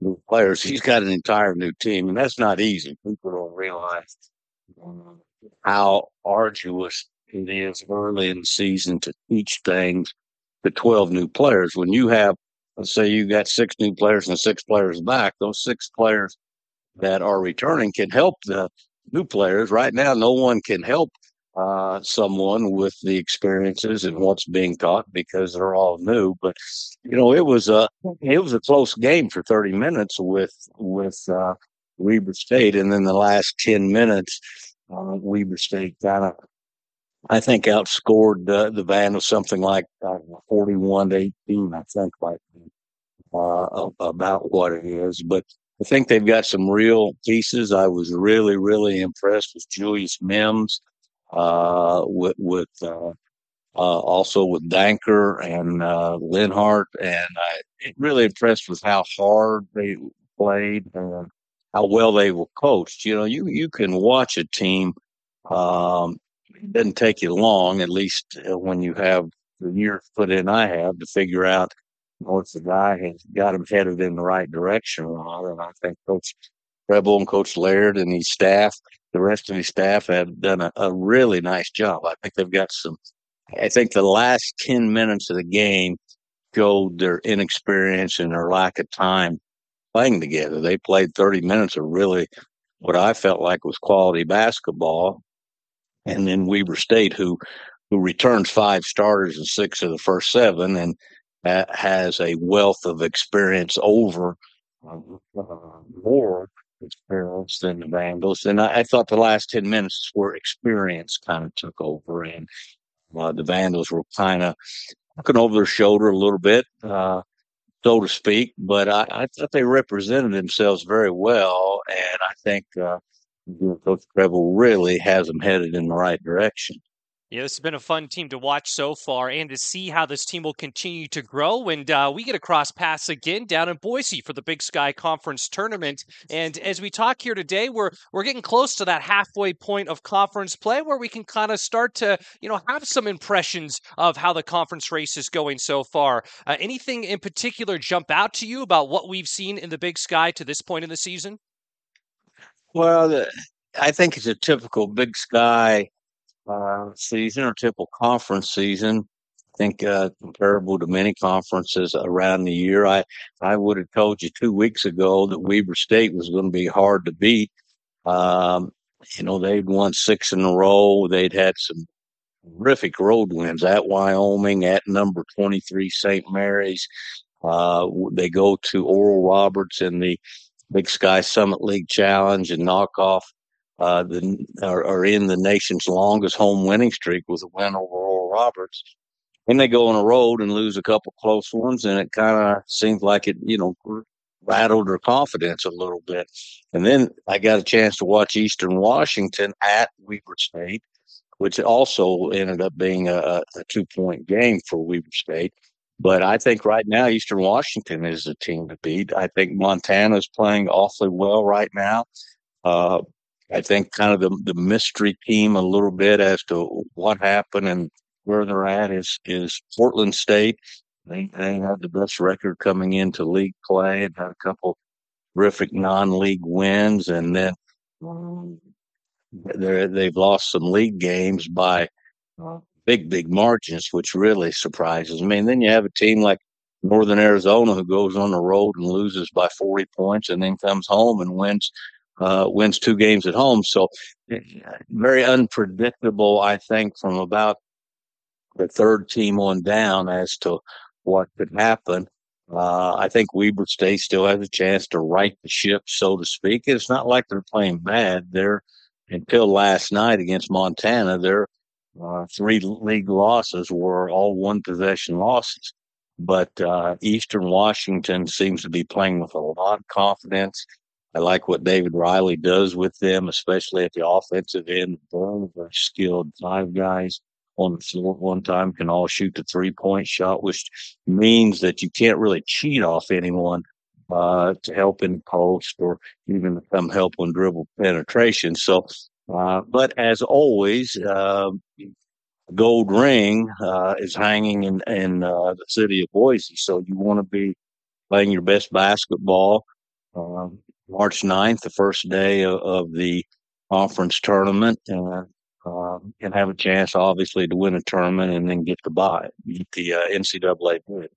new players. He's got an entire new team, and that's not easy. People don't realize how arduous it is early in the season to teach things to 12 new players. When you have, let's say you got six new players and six players back, those six players that are returning can help the new players. Right now, no one can help uh, someone with the experiences and what's being taught because they're all new. But you know, it was a it was a close game for 30 minutes with with uh, Weber State, and then the last 10 minutes uh, Weber State kind of, I think, outscored uh, the Vandals something like uh, 41 to 18, I think, like uh, about what it is. But I think they've got some real pieces. I was really, really impressed with Julius Mims, uh, with, with uh, uh, also with Denker and uh, Linhart, and I really impressed with how hard they played and how well they were coached. You know, you you can watch a team. Um, it doesn't take you long, at least uh, when you have the years put in. I have to figure out what's the guy has got him headed in the right direction. And I think Coach Pribble and Coach Laird and his staff, the rest of his staff, have done a, a really nice job. I think they've got some. I think the last ten minutes of the game showed their inexperience and their lack of time playing together. They played 30 minutes of really what I felt like was quality basketball. And then Weber State, who who returns five starters and six of the first seven, and has a wealth of experience over uh, more experience than the Vandals. And I, I, thought the last 10 minutes where experience kind of took over, and uh, the Vandals were kind of looking over their shoulder a little bit. Uh, so to speak. But I, I thought they represented themselves very well, and I think uh, Coach Pribble really has them headed in the right direction. Yeah, this has been a fun team to watch so far and to see how this team will continue to grow. And uh, we get a cross pass again down in Boise for the Big Sky Conference tournament. And as we talk here today, we're we're getting close to that halfway point of conference play where we can kind of start to, you know, have some impressions of how the conference race is going so far. Uh, anything in particular jump out to you about what we've seen in the Big Sky to this point in the season? Well, I think it's a typical Big Sky uh, season or typical conference season. I think uh, comparable to many conferences around the year. I I would have told you two weeks ago that Weber State was going to be hard to beat. Um, you know, they'd won six in a row. They'd had some terrific road wins at Wyoming, at number 23 St. Mary's. Uh, they go to Oral Roberts in the Big Sky Summit League Challenge and knock off uh, the, are, are, in the nation's longest home winning streak with a win over Oral Roberts. and they go on a road and lose a couple close ones, and it kind of seems like it, you know, rattled their confidence a little bit. And then I got a chance to watch Eastern Washington at Weber State, which also ended up being a, a two point game for Weber State. But I think right now Eastern Washington is the team to beat. I think Montana is playing awfully well right now. Uh, I think kind of the the mystery team a little bit as to what happened and where they're at is is Portland State. They they have the best record coming into league play and had a couple terrific non-league wins, and then um, they they've lost some league games by uh, big, big margins, which really surprises me. And then you have a team like Northern Arizona who goes on the road and loses by 40 points and then comes home and wins uh, wins two games at home. So very unpredictable, I think, from about the third team on down as to what could happen. Uh, I think Weber State still has a chance to right the ship, so to speak. It's not like they're playing bad. They're until last night against Montana, their uh, three league losses were all one possession losses. But uh, Eastern Washington seems to be playing with a lot of confidence. I like what David Riley does with them, especially at the offensive end. Very, very skilled five guys on the floor at one time can all shoot the three point shot, which means that you can't really cheat off anyone uh, to help in post or even come help on dribble penetration. So, uh, but as always, uh, gold ring uh, is hanging in, in uh, the city of Boise. So you want to be playing your best basketball. Um, March 9th, the first day of, of the conference tournament, and uh, and have a chance, obviously, to win a tournament and then get the buy, get the uh, NCAA bid.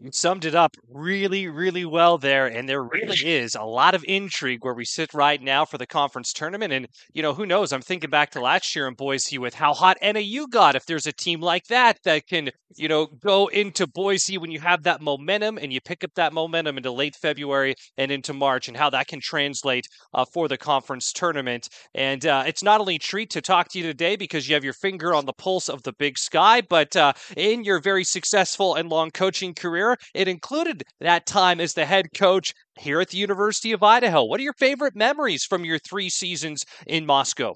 You summed it up really, really well there. And there really is a lot of intrigue where we sit right now for the conference tournament. And, you know, who knows? I'm thinking back to last year in Boise with how hot NAU got. If there's a team like that that can, you know, go into Boise when you have that momentum and you pick up that momentum into late February and into March and how that can translate uh, for the conference tournament. And uh, it's not only a treat to talk to you today because you have your finger on the pulse of the big sky, but uh, in your very successful and long coaching career, career. It included that time as the head coach here at the University of Idaho. What are your favorite memories from your three seasons in Moscow?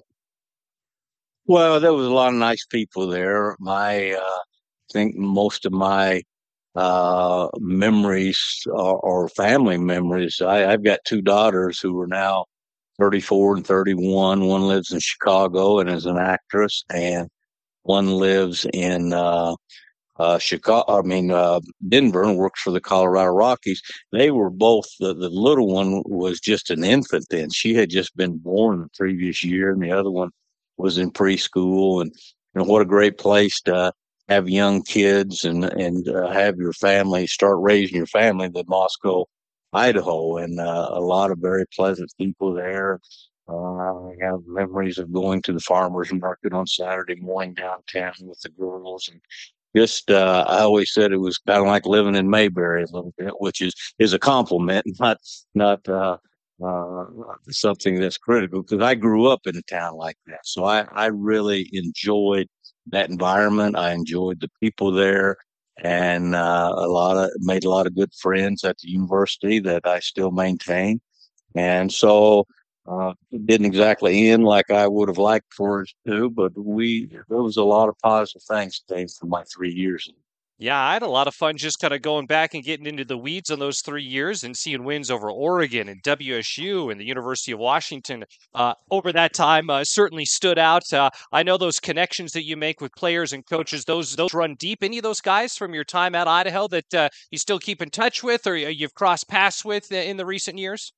Well, there was a lot of nice people there. My, uh, I think most of my uh, memories or, family memories. I, have got two daughters who are now 34 and 31. One lives in Chicago and is an actress, and one lives in uh, uh, Chicago, I mean, uh, Denver and works for the Colorado Rockies. They were both, the, the little one was just an infant then. She had just been born the previous year, and the other one was in preschool. And, you know, what a great place to have young kids and, and uh, have your family start raising your family than Moscow, Idaho. And uh, a lot of very pleasant people there. Uh, I have memories of going to the farmers market on Saturday morning downtown with the girls and just uh, I always said it was kind of like living in Mayberry a little bit, which is is a compliment, not not uh, uh, something that's critical because I grew up in a town like that, so I I really enjoyed that environment. I enjoyed the people there, and uh, a lot of made a lot of good friends at the university that I still maintain, and so uh, it didn't exactly end like I would have liked for it to, but we there was a lot of positive things Dave for my three years. Yeah, I had a lot of fun just kind of going back and getting into the weeds on those three years and seeing wins over Oregon and WSU and the University of Washington uh, over that time uh, certainly stood out. Uh, I know those connections that you make with players and coaches; those those run deep. Any of those guys from your time at Idaho that uh, you still keep in touch with, or you've crossed paths with uh, in the recent years?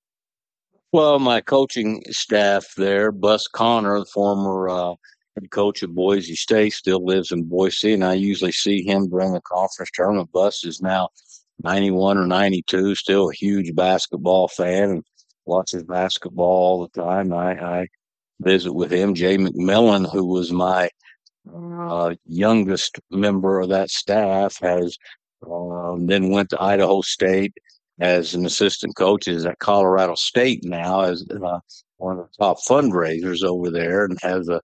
Well, my coaching staff there, Bus Conner, the former uh, head coach of Boise State, still lives in Boise, and I usually see him during the conference tournament. Bus is now 91 or 92, still a huge basketball fan and watches basketball all the time. I, I visit with him. Jay McMillan, who was my uh, youngest member of that staff, has uh, then went to Idaho State as an assistant coach is at Colorado State now as uh, one of the top fundraisers over there and has a,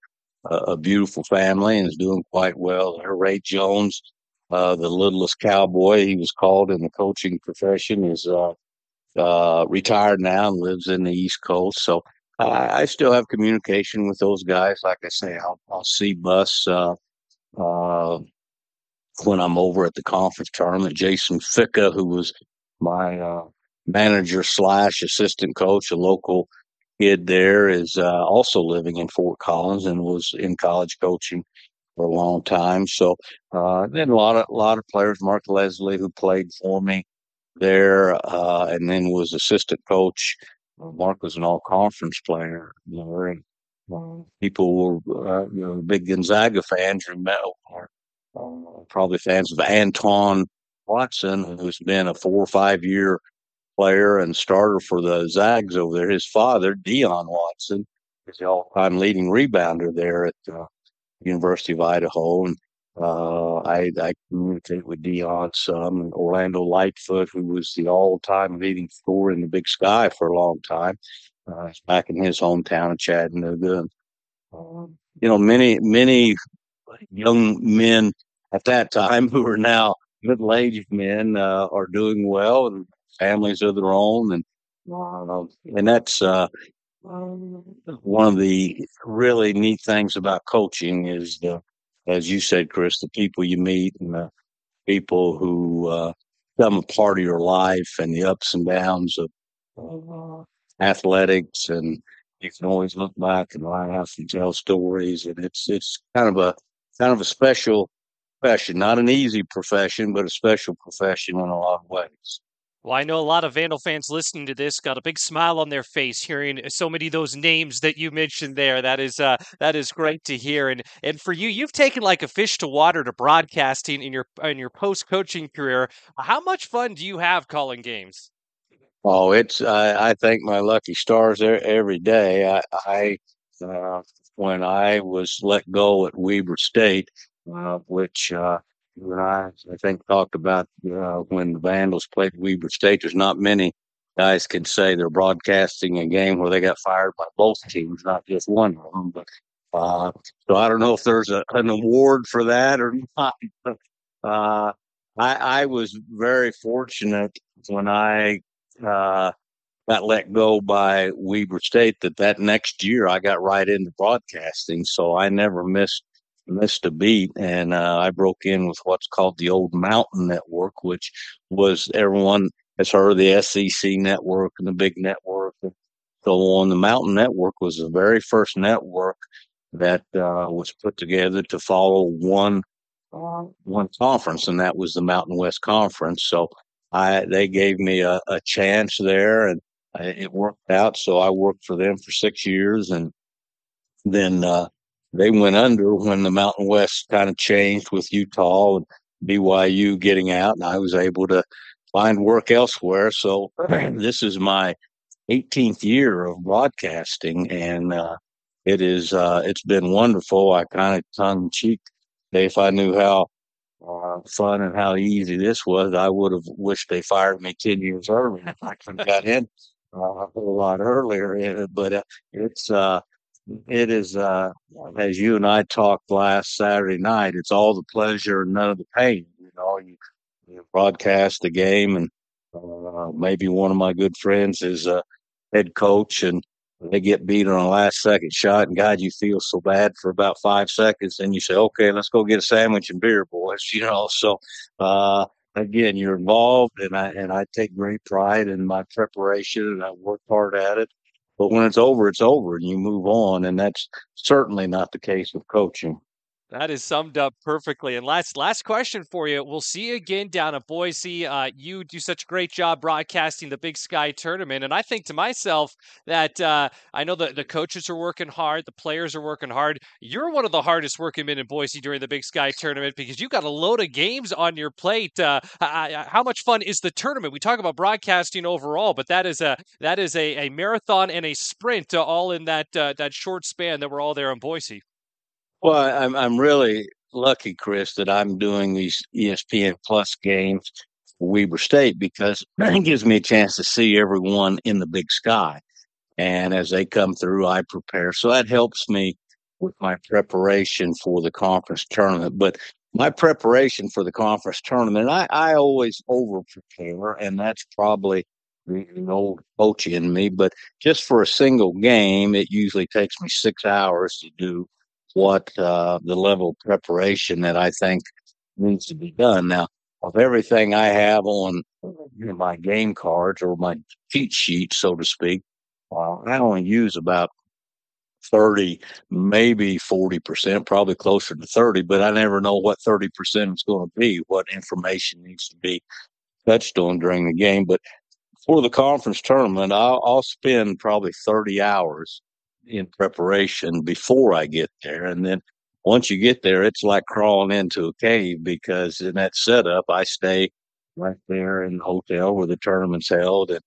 a, beautiful family and is doing quite well. Her Ray Jones, uh, the littlest cowboy he was called in the coaching profession, is uh, uh, retired now and lives in the East Coast. So I, I, still have communication with those guys. Like I say, I'll, I'll see Bus uh, uh, when I'm over at the conference tournament. Jason Ficka, who was my uh, manager slash assistant coach, a local kid there, is uh, also living in Fort Collins and was in college coaching for a long time. So uh, then a lot of a lot of players, Mark Leslie, who played for me there, uh, and then was assistant coach. Mark was an all conference player, know, and uh, people were uh, you know big Gonzaga fans remember, uh, probably fans of Anton Watson, who's been a four or five year player and starter for the Zags over there. His father, Dion Watson, is the all time leading rebounder there at uh, University of Idaho. And uh, I, I communicate with Dion some and Orlando Lightfoot, who was the all time leading scorer in the Big Sky for a long time. Uh, back in his hometown of Chattanooga. Um, you know, many, many young men at that time who are now middle aged men uh, are doing well and families of their own. And, uh, and that's, uh, one of the really neat things about coaching is the, as you said, Chris, the people you meet and the people who uh, become a part of your life and the ups and downs of athletics. And you can always look back and laugh and tell stories. And it's it's kind of a kind of a special profession, not an easy profession, but a special profession in a lot of ways. Well, I know a lot of Vandal fans listening to this got a big smile on their face hearing so many of those names that you mentioned there. That is uh, that is great to hear. And and for you, you've taken like a fish to water to broadcasting in your in your post coaching career. How much fun do you have calling games? Oh, it's I, I thank my lucky stars there every day. I, I uh, when I was let go at Weber State, uh, which uh, you and I, I think, talked about uh, when the Vandals played Weber State. There's not many guys can say they're broadcasting a game where they got fired by both teams, not just one of them. But uh, so I don't know if there's a, an award for that or not. But, uh, I, I was very fortunate when I uh, got let go by Weber State that that next year I got right into broadcasting. So I never missed missed a beat, and uh, I broke in with what's called the old Mountain Network, which was everyone has heard of the SEC network and the big network and so on. The Mountain Network was the very first network that uh, was put together to follow one uh, one conference, and that was the Mountain West Conference. So I they gave me a, a chance there, and I, it worked out. So I worked for them for six years, and then uh, they went under when the Mountain West kind of changed with Utah and BYU getting out, and I was able to find work elsewhere. So this is my 18th year of broadcasting, and uh, it is uh, it's been wonderful. I kind of tongue in cheek, if I knew how uh, fun and how easy this was, I would have wished they fired me 10 years earlier. I could have got in uh, a lot earlier. But uh, it's uh, it is uh, as you and I talked last Saturday night. It's all the pleasure and none of the pain. You know, you, you broadcast the game, and uh, maybe one of my good friends is a head coach, and they get beat on a last second shot, and God, you feel so bad for about five seconds. Then you say, "Okay, let's go get a sandwich and beer, boys." You know, so uh, again, you're involved, and I and I take great pride in my preparation, and I work hard at it. But when it's over, it's over and you move on. And that's certainly not the case with coaching. That is summed up perfectly. And last last question for you. We'll see you again down at Boise. Uh, you do such a great job broadcasting the Big Sky tournament, and I think to myself that uh, I know that the coaches are working hard, the players are working hard. You're one of the hardest working men in Boise during the Big Sky tournament because you got a load of games on your plate. Uh, how much fun is the tournament? We talk about broadcasting overall, but that is a that is a, a marathon and a sprint all in that uh, that short span that we're all there in Boise. Well, I'm I'm really lucky, Chris, that I'm doing these ESPN Plus games for Weber State because it gives me a chance to see everyone in the Big Sky, and as they come through, I prepare. So that helps me with my preparation for the conference tournament. But my preparation for the conference tournament, I, I always over prepare, and that's probably the old coach in me. But just for a single game, it usually takes me six hours to do what uh, the level of preparation that I think needs to be done. Now, of everything I have on you know, my game cards or my cheat sheet, so to speak, uh, I only use about 30, maybe 40%, probably closer to 30, but I never know what 30% is going to be, what information needs to be touched on during the game. But for the conference tournament, I'll, I'll spend probably 30 hours in preparation before I get there. And then once you get there, it's like crawling into a cave because in that setup, I stay right there in the hotel where the tournament's held. And,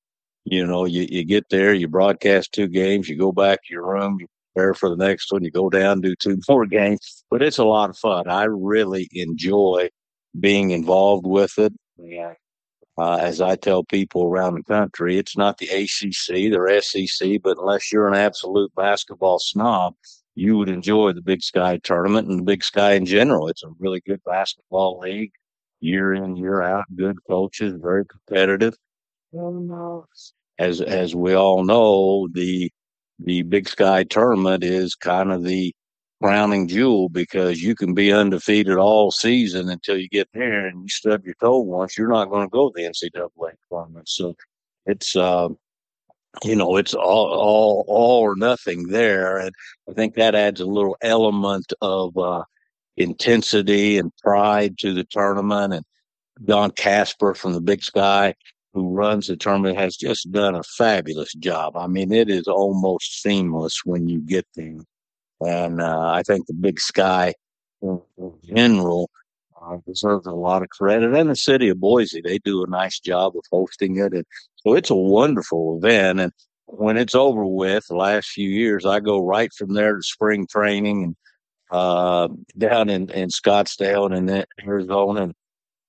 you know, you, you get there, you broadcast two games, you go back to your room, you prepare for the next one, you go down, do two more games. But it's a lot of fun. I really enjoy being involved with it. Yeah. Uh, as I tell people around the country, it's not the ACC, they're SEC, but unless you're an absolute basketball snob, you would enjoy the Big Sky tournament and the Big Sky in general. It's a really good basketball league, year in, year out, good coaches, very competitive. As as we all know, the the Big Sky tournament is kind of the crowning jewel because you can be undefeated all season until you get there and you stub your toe once, you're not going to go to the NCAA tournament. So it's uh, you know, it's all, all, all or nothing there. And I think that adds a little element of, uh, intensity and pride to the tournament. And Don Kasper from the Big Sky, who runs the tournament, has just done a fabulous job. I mean, it is almost seamless when you get there. And uh, I think the Big Sky in, general uh, deserves a lot of credit. And the city of Boise, they do a nice job of hosting it. And so it's a wonderful event. And when it's over with, the last few years, I go right from there to spring training and uh, down in, in Scottsdale and in Arizona and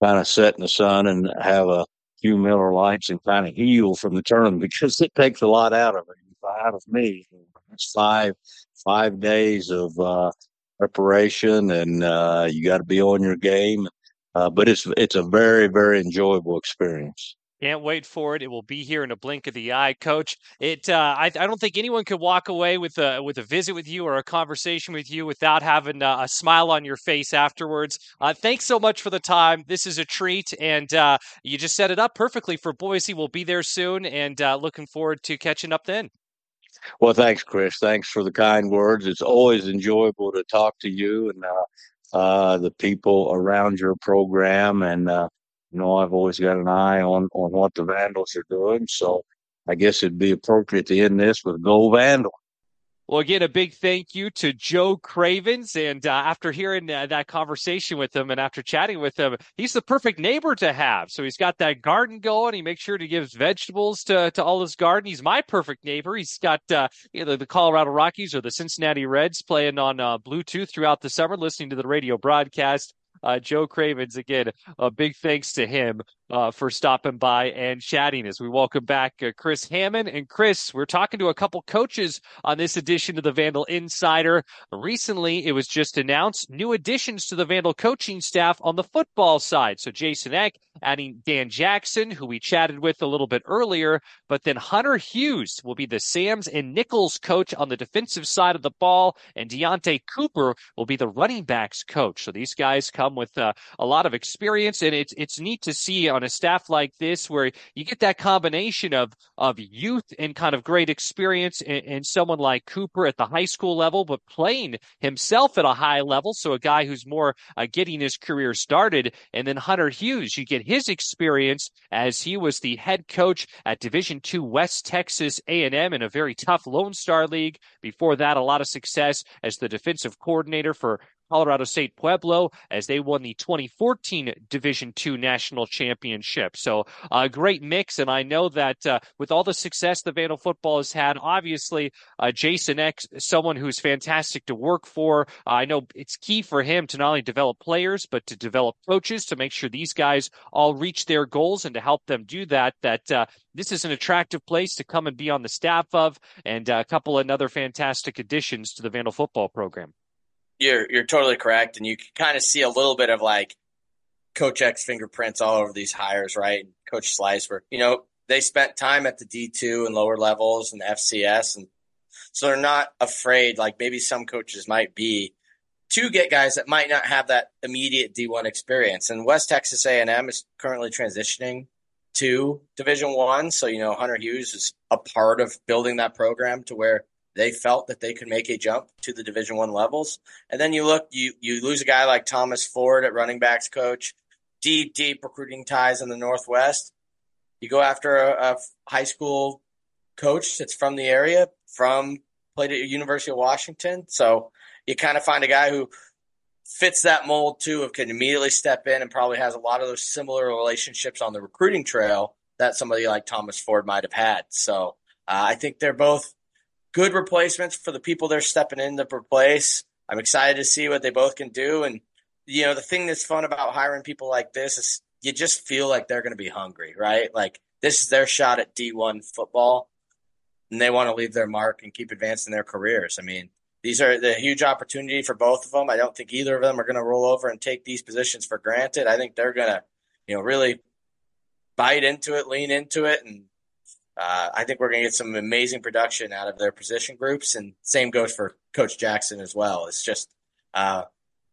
kind of sit in the sun and have a few Miller Lites and kind of heal from the tournament because it takes a lot out of it, out of me. It's five five days of uh, preparation, and uh, you got to be on your game. Uh, but it's it's a very very enjoyable experience. Can't wait for it. It will be here in a blink of the eye, Coach. It. Uh, I, I don't think anyone could walk away with a with a visit with you or a conversation with you without having a, a smile on your face afterwards. Uh, thanks so much for the time. This is a treat, and uh, you just set it up perfectly for Boise. We'll be there soon, and uh, looking forward to catching up then. Well, thanks, Chris. Thanks for the kind words. It's always enjoyable to talk to you and uh, uh, the people around your program. And, uh, you know, I've always got an eye on, on what the Vandals are doing. So I guess it'd be appropriate to end this with Go Vandal. Well, again, a big thank you to Joe Cravens. And uh, after hearing uh, that conversation with him and after chatting with him, he's the perfect neighbor to have. So he's got that garden going. He makes sure to give vegetables to, to all his garden. He's my perfect neighbor. He's got uh, either the Colorado Rockies or the Cincinnati Reds playing on uh, Bluetooth throughout the summer, listening to the radio broadcast. Uh, Joe Cravens, again, a big thanks to him uh, for stopping by and chatting as we welcome back uh, Chris Hammond. And Chris, we're talking to a couple coaches on this edition of the Vandal Insider. Recently, it was just announced new additions to the Vandal coaching staff on the football side. So Jason Eck adding Dan Jackson, who we chatted with a little bit earlier, but then Hunter Hughes will be the Sams and nickels coach on the defensive side of the ball, and Deontae Cooper will be the running backs coach. So these guys come with uh, a lot of experience, and it's it's neat to see on a staff like this where you get that combination of of youth and kind of great experience and, and someone like Cooper at the high school level, but playing himself at a high level. So a guy who's more uh, getting his career started, and then Hunter Hughes, you get his experience as he was the head coach at Division Two West Texas A&M in a very tough Lone Star League. Before that, a lot of success as the defensive coordinator for Colorado State Pueblo as they won the 2014 Division II national championship. So a great mix, and I know that uh, with all the success the Vandal football has had, obviously uh, Jason Eck's, someone who's fantastic to work for. I know it's key for him to not only develop players but to develop coaches to make sure these guys all reach their goals and to help them do that. That uh, this is an attractive place to come and be on the staff of, and uh, a couple of other fantastic additions to the Vandal football program. You're you're totally correct, and you can kind of see a little bit of like Coach Eck's fingerprints all over these hires, right? Coach Slice, where you know they spent time at the D two and lower levels and FCS, and so they're not afraid, like maybe some coaches might be, to get guys that might not have that immediate D one experience. And West Texas A and M is currently transitioning to Division One. So you know Hunter Hughes is a part of building that program to where they felt that they could make a jump to the Division One levels. And then you look, you you lose a guy like Thomas Ford at running backs coach, deep deep recruiting ties in the Northwest. You go after a, a high school coach that's from the area, from played at University of Washington. So you kind of find a guy who fits that mold too of can immediately step in and probably has a lot of those similar relationships on the recruiting trail that somebody like Thomas Ford might have had. So uh, I think they're both good replacements for the people they're stepping in to replace. I'm excited to see what they both can do. And, you know, the thing that's fun about hiring people like this is you just feel like they're going to be hungry, right? Like this is their shot at D1 football and they want to leave their mark and keep advancing their careers. I mean, these are the huge opportunity for both of them. I don't think either of them are going to roll over and take these positions for granted. I think they're going to, you know, really bite into it, lean into it, and uh, I think we're going to get some amazing production out of their position groups. And same goes for Coach Jackson as well. It's just, uh,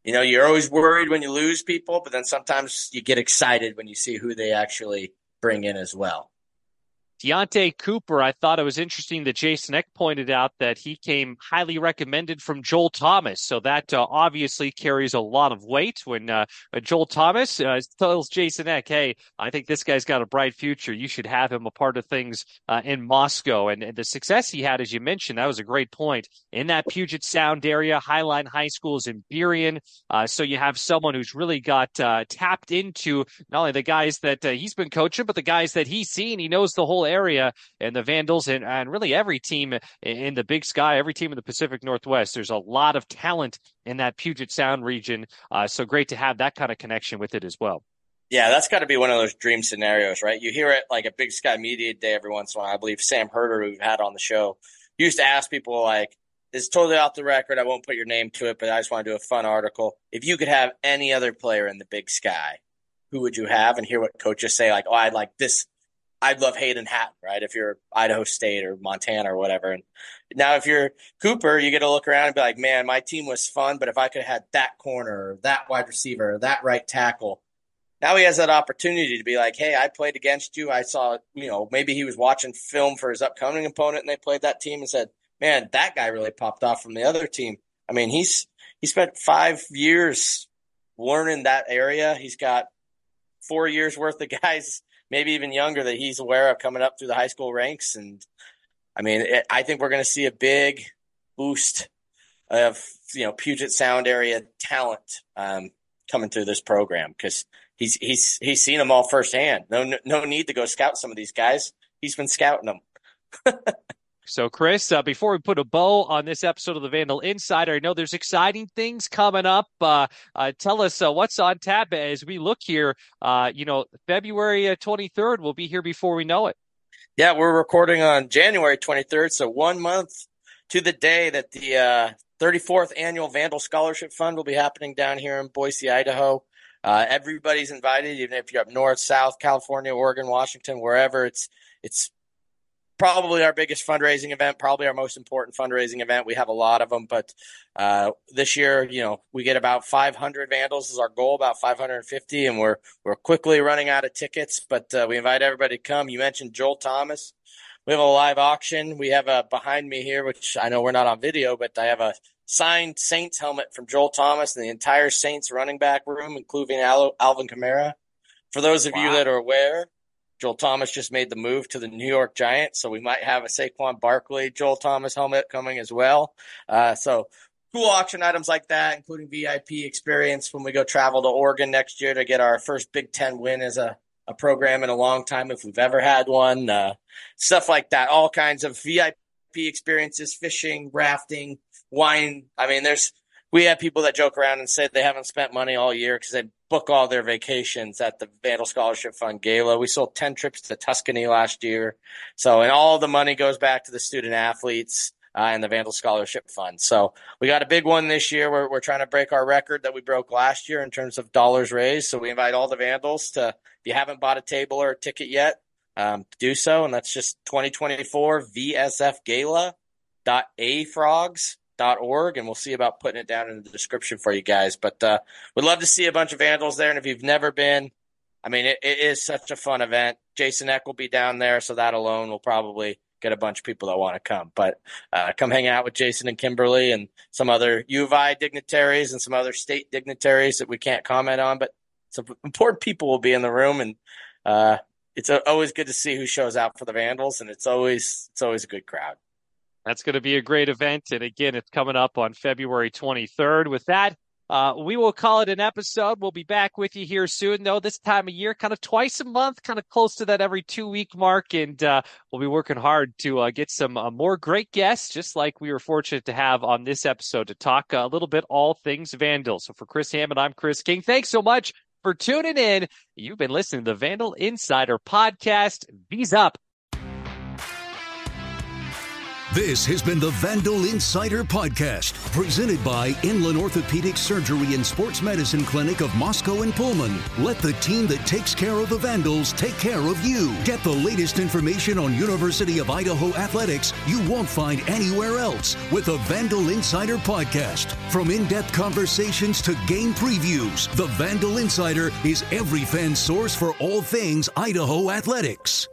you know, you're always worried when you lose people, but then sometimes you get excited when you see who they actually bring in as well. Deontae Cooper, I thought it was interesting that Jason Eck pointed out that he came highly recommended from Joel Thomas. So that uh, obviously carries a lot of weight when uh, Joel Thomas uh, tells Jason Eck, hey, I think this guy's got a bright future. You should have him a part of things uh, in Moscow. And, and, the success he had, as you mentioned, that was a great point. In that Puget Sound area, Highline High School is in Burien. Uh, so you have someone who's really got uh, tapped into not only the guys that he's been coaching, but the guys that he's seen. He knows the whole area and the Vandals and, and really every team in the Big Sky, every team in the Pacific Northwest. There's a lot of talent in that Puget Sound region. Uh, so great to have that kind of connection with it as well. Yeah, that's got to be one of those dream scenarios, right? You hear it like a Big Sky Media Day every once in a while. I believe Sam Herder, who we've had on the show, used to ask people like, it's totally off the record. I won't put your name to it, but I just want to do a fun article. If you could have any other player in the Big Sky, who would you have? And hear what coaches say, like, oh, I'd like this I'd love Hayden Hatten, right? If you're Idaho State or Montana or whatever. And now if you're Cooper, you get to look around and be like, man, my team was fun, but if I could have had that corner, or that wide receiver, or that right tackle, now he has that opportunity to be like, hey, I played against you. I saw, you know, maybe he was watching film for his upcoming opponent and they played that team and said, man, that guy really popped off from the other team. I mean, he's he spent five years learning that area. He's got four years worth of guys maybe even younger that he's aware of coming up through the high school ranks. And I mean, it, I think we're going to see a big boost of you know Puget Sound area talent um, coming through this program because he's he's he's seen them all firsthand. No no need to go scout some of these guys. He's been scouting them. So, Chris, uh, before we put a bow on this episode of the Vandal Insider, I know there's exciting things coming up. Uh, uh, tell us uh, what's on tap as we look here. Uh, you know, February 23rd, uh, we'll be here before we know it. Yeah, we're recording on January 23rd, so one month to the day that the 34th annual Vandal Scholarship Fund will be happening down here in Boise, Idaho. everybody's invited, even if you're up north, south, California, Oregon, Washington, wherever. It's it's probably our biggest fundraising event, probably our most important fundraising event. We have a lot of them, but uh, this year, you know, we get about 500 vandals is our goal, about 550, and we're we're quickly running out of tickets. But uh, we invite everybody to come. You mentioned Joel Thomas. We have a live auction. We have a behind me here, which I know we're not on video, but I have a signed Saints helmet from Joel Thomas and the entire Saints running back room, including Al- Alvin Kamara. For those of wow. you that are aware, Joel Thomas just made the move to the New York Giants, so we might have a Saquon Barkley, Joel Thomas helmet coming as well. Uh, so cool auction items like that, including VIP experience when we go travel to Oregon next year to get our first Big Ten win as a, a program in a long time, if we've ever had one. Uh, stuff like that. All kinds of VIP experiences, fishing, rafting, wine. I mean, there's we have people that joke around and say they haven't spent money all year because they book all their vacations at the Vandal Scholarship Fund Gala. We sold 10 trips to Tuscany last year. So, and all the money goes back to the student athletes. Uh, and the Vandal Scholarship Fund. So we got a big one this year. We're, we're trying to break our record that we broke last year in terms of dollars raised. So we invite all the Vandals to, if you haven't bought a table or a ticket yet, um, do so. And that's just 2024 VSF Gala dot a frogs org, and we'll see about putting it down in the description for you guys. But uh, we'd love to see a bunch of Vandals there. And if you've never been, I mean, it, it is such a fun event. Jason Eck will be down there, so that alone will probably get a bunch of people that want to come. But uh, come hang out with Jason and Kimberly and some other U of I dignitaries and some other state dignitaries that we can't comment on. But some important people will be in the room, and uh, it's always good to see who shows out for the Vandals, and it's always it's always a good crowd. That's going to be a great event. And again, it's coming up on February 23rd. With that, uh, we will call it an episode. We'll be back with you here soon, though, this time of year, kind of twice a month, kind of close to that every two week mark. And uh, we'll be working hard to uh, get some uh, more great guests, just like we were fortunate to have on this episode to talk a little bit all things Vandal. So for Chris Hammond, I'm Chris King. Thanks so much for tuning in. You've been listening to the Vandal Insider podcast. V's up. This has been the Vandal Insider Podcast, presented by Inland Orthopedic Surgery and Sports Medicine Clinic of Moscow and Pullman. Let the team that takes care of the Vandals take care of you. Get the latest information on University of Idaho athletics you won't find anywhere else with the Vandal Insider Podcast. From in depth conversations to game previews, the Vandal Insider is every fan's source for all things Idaho athletics.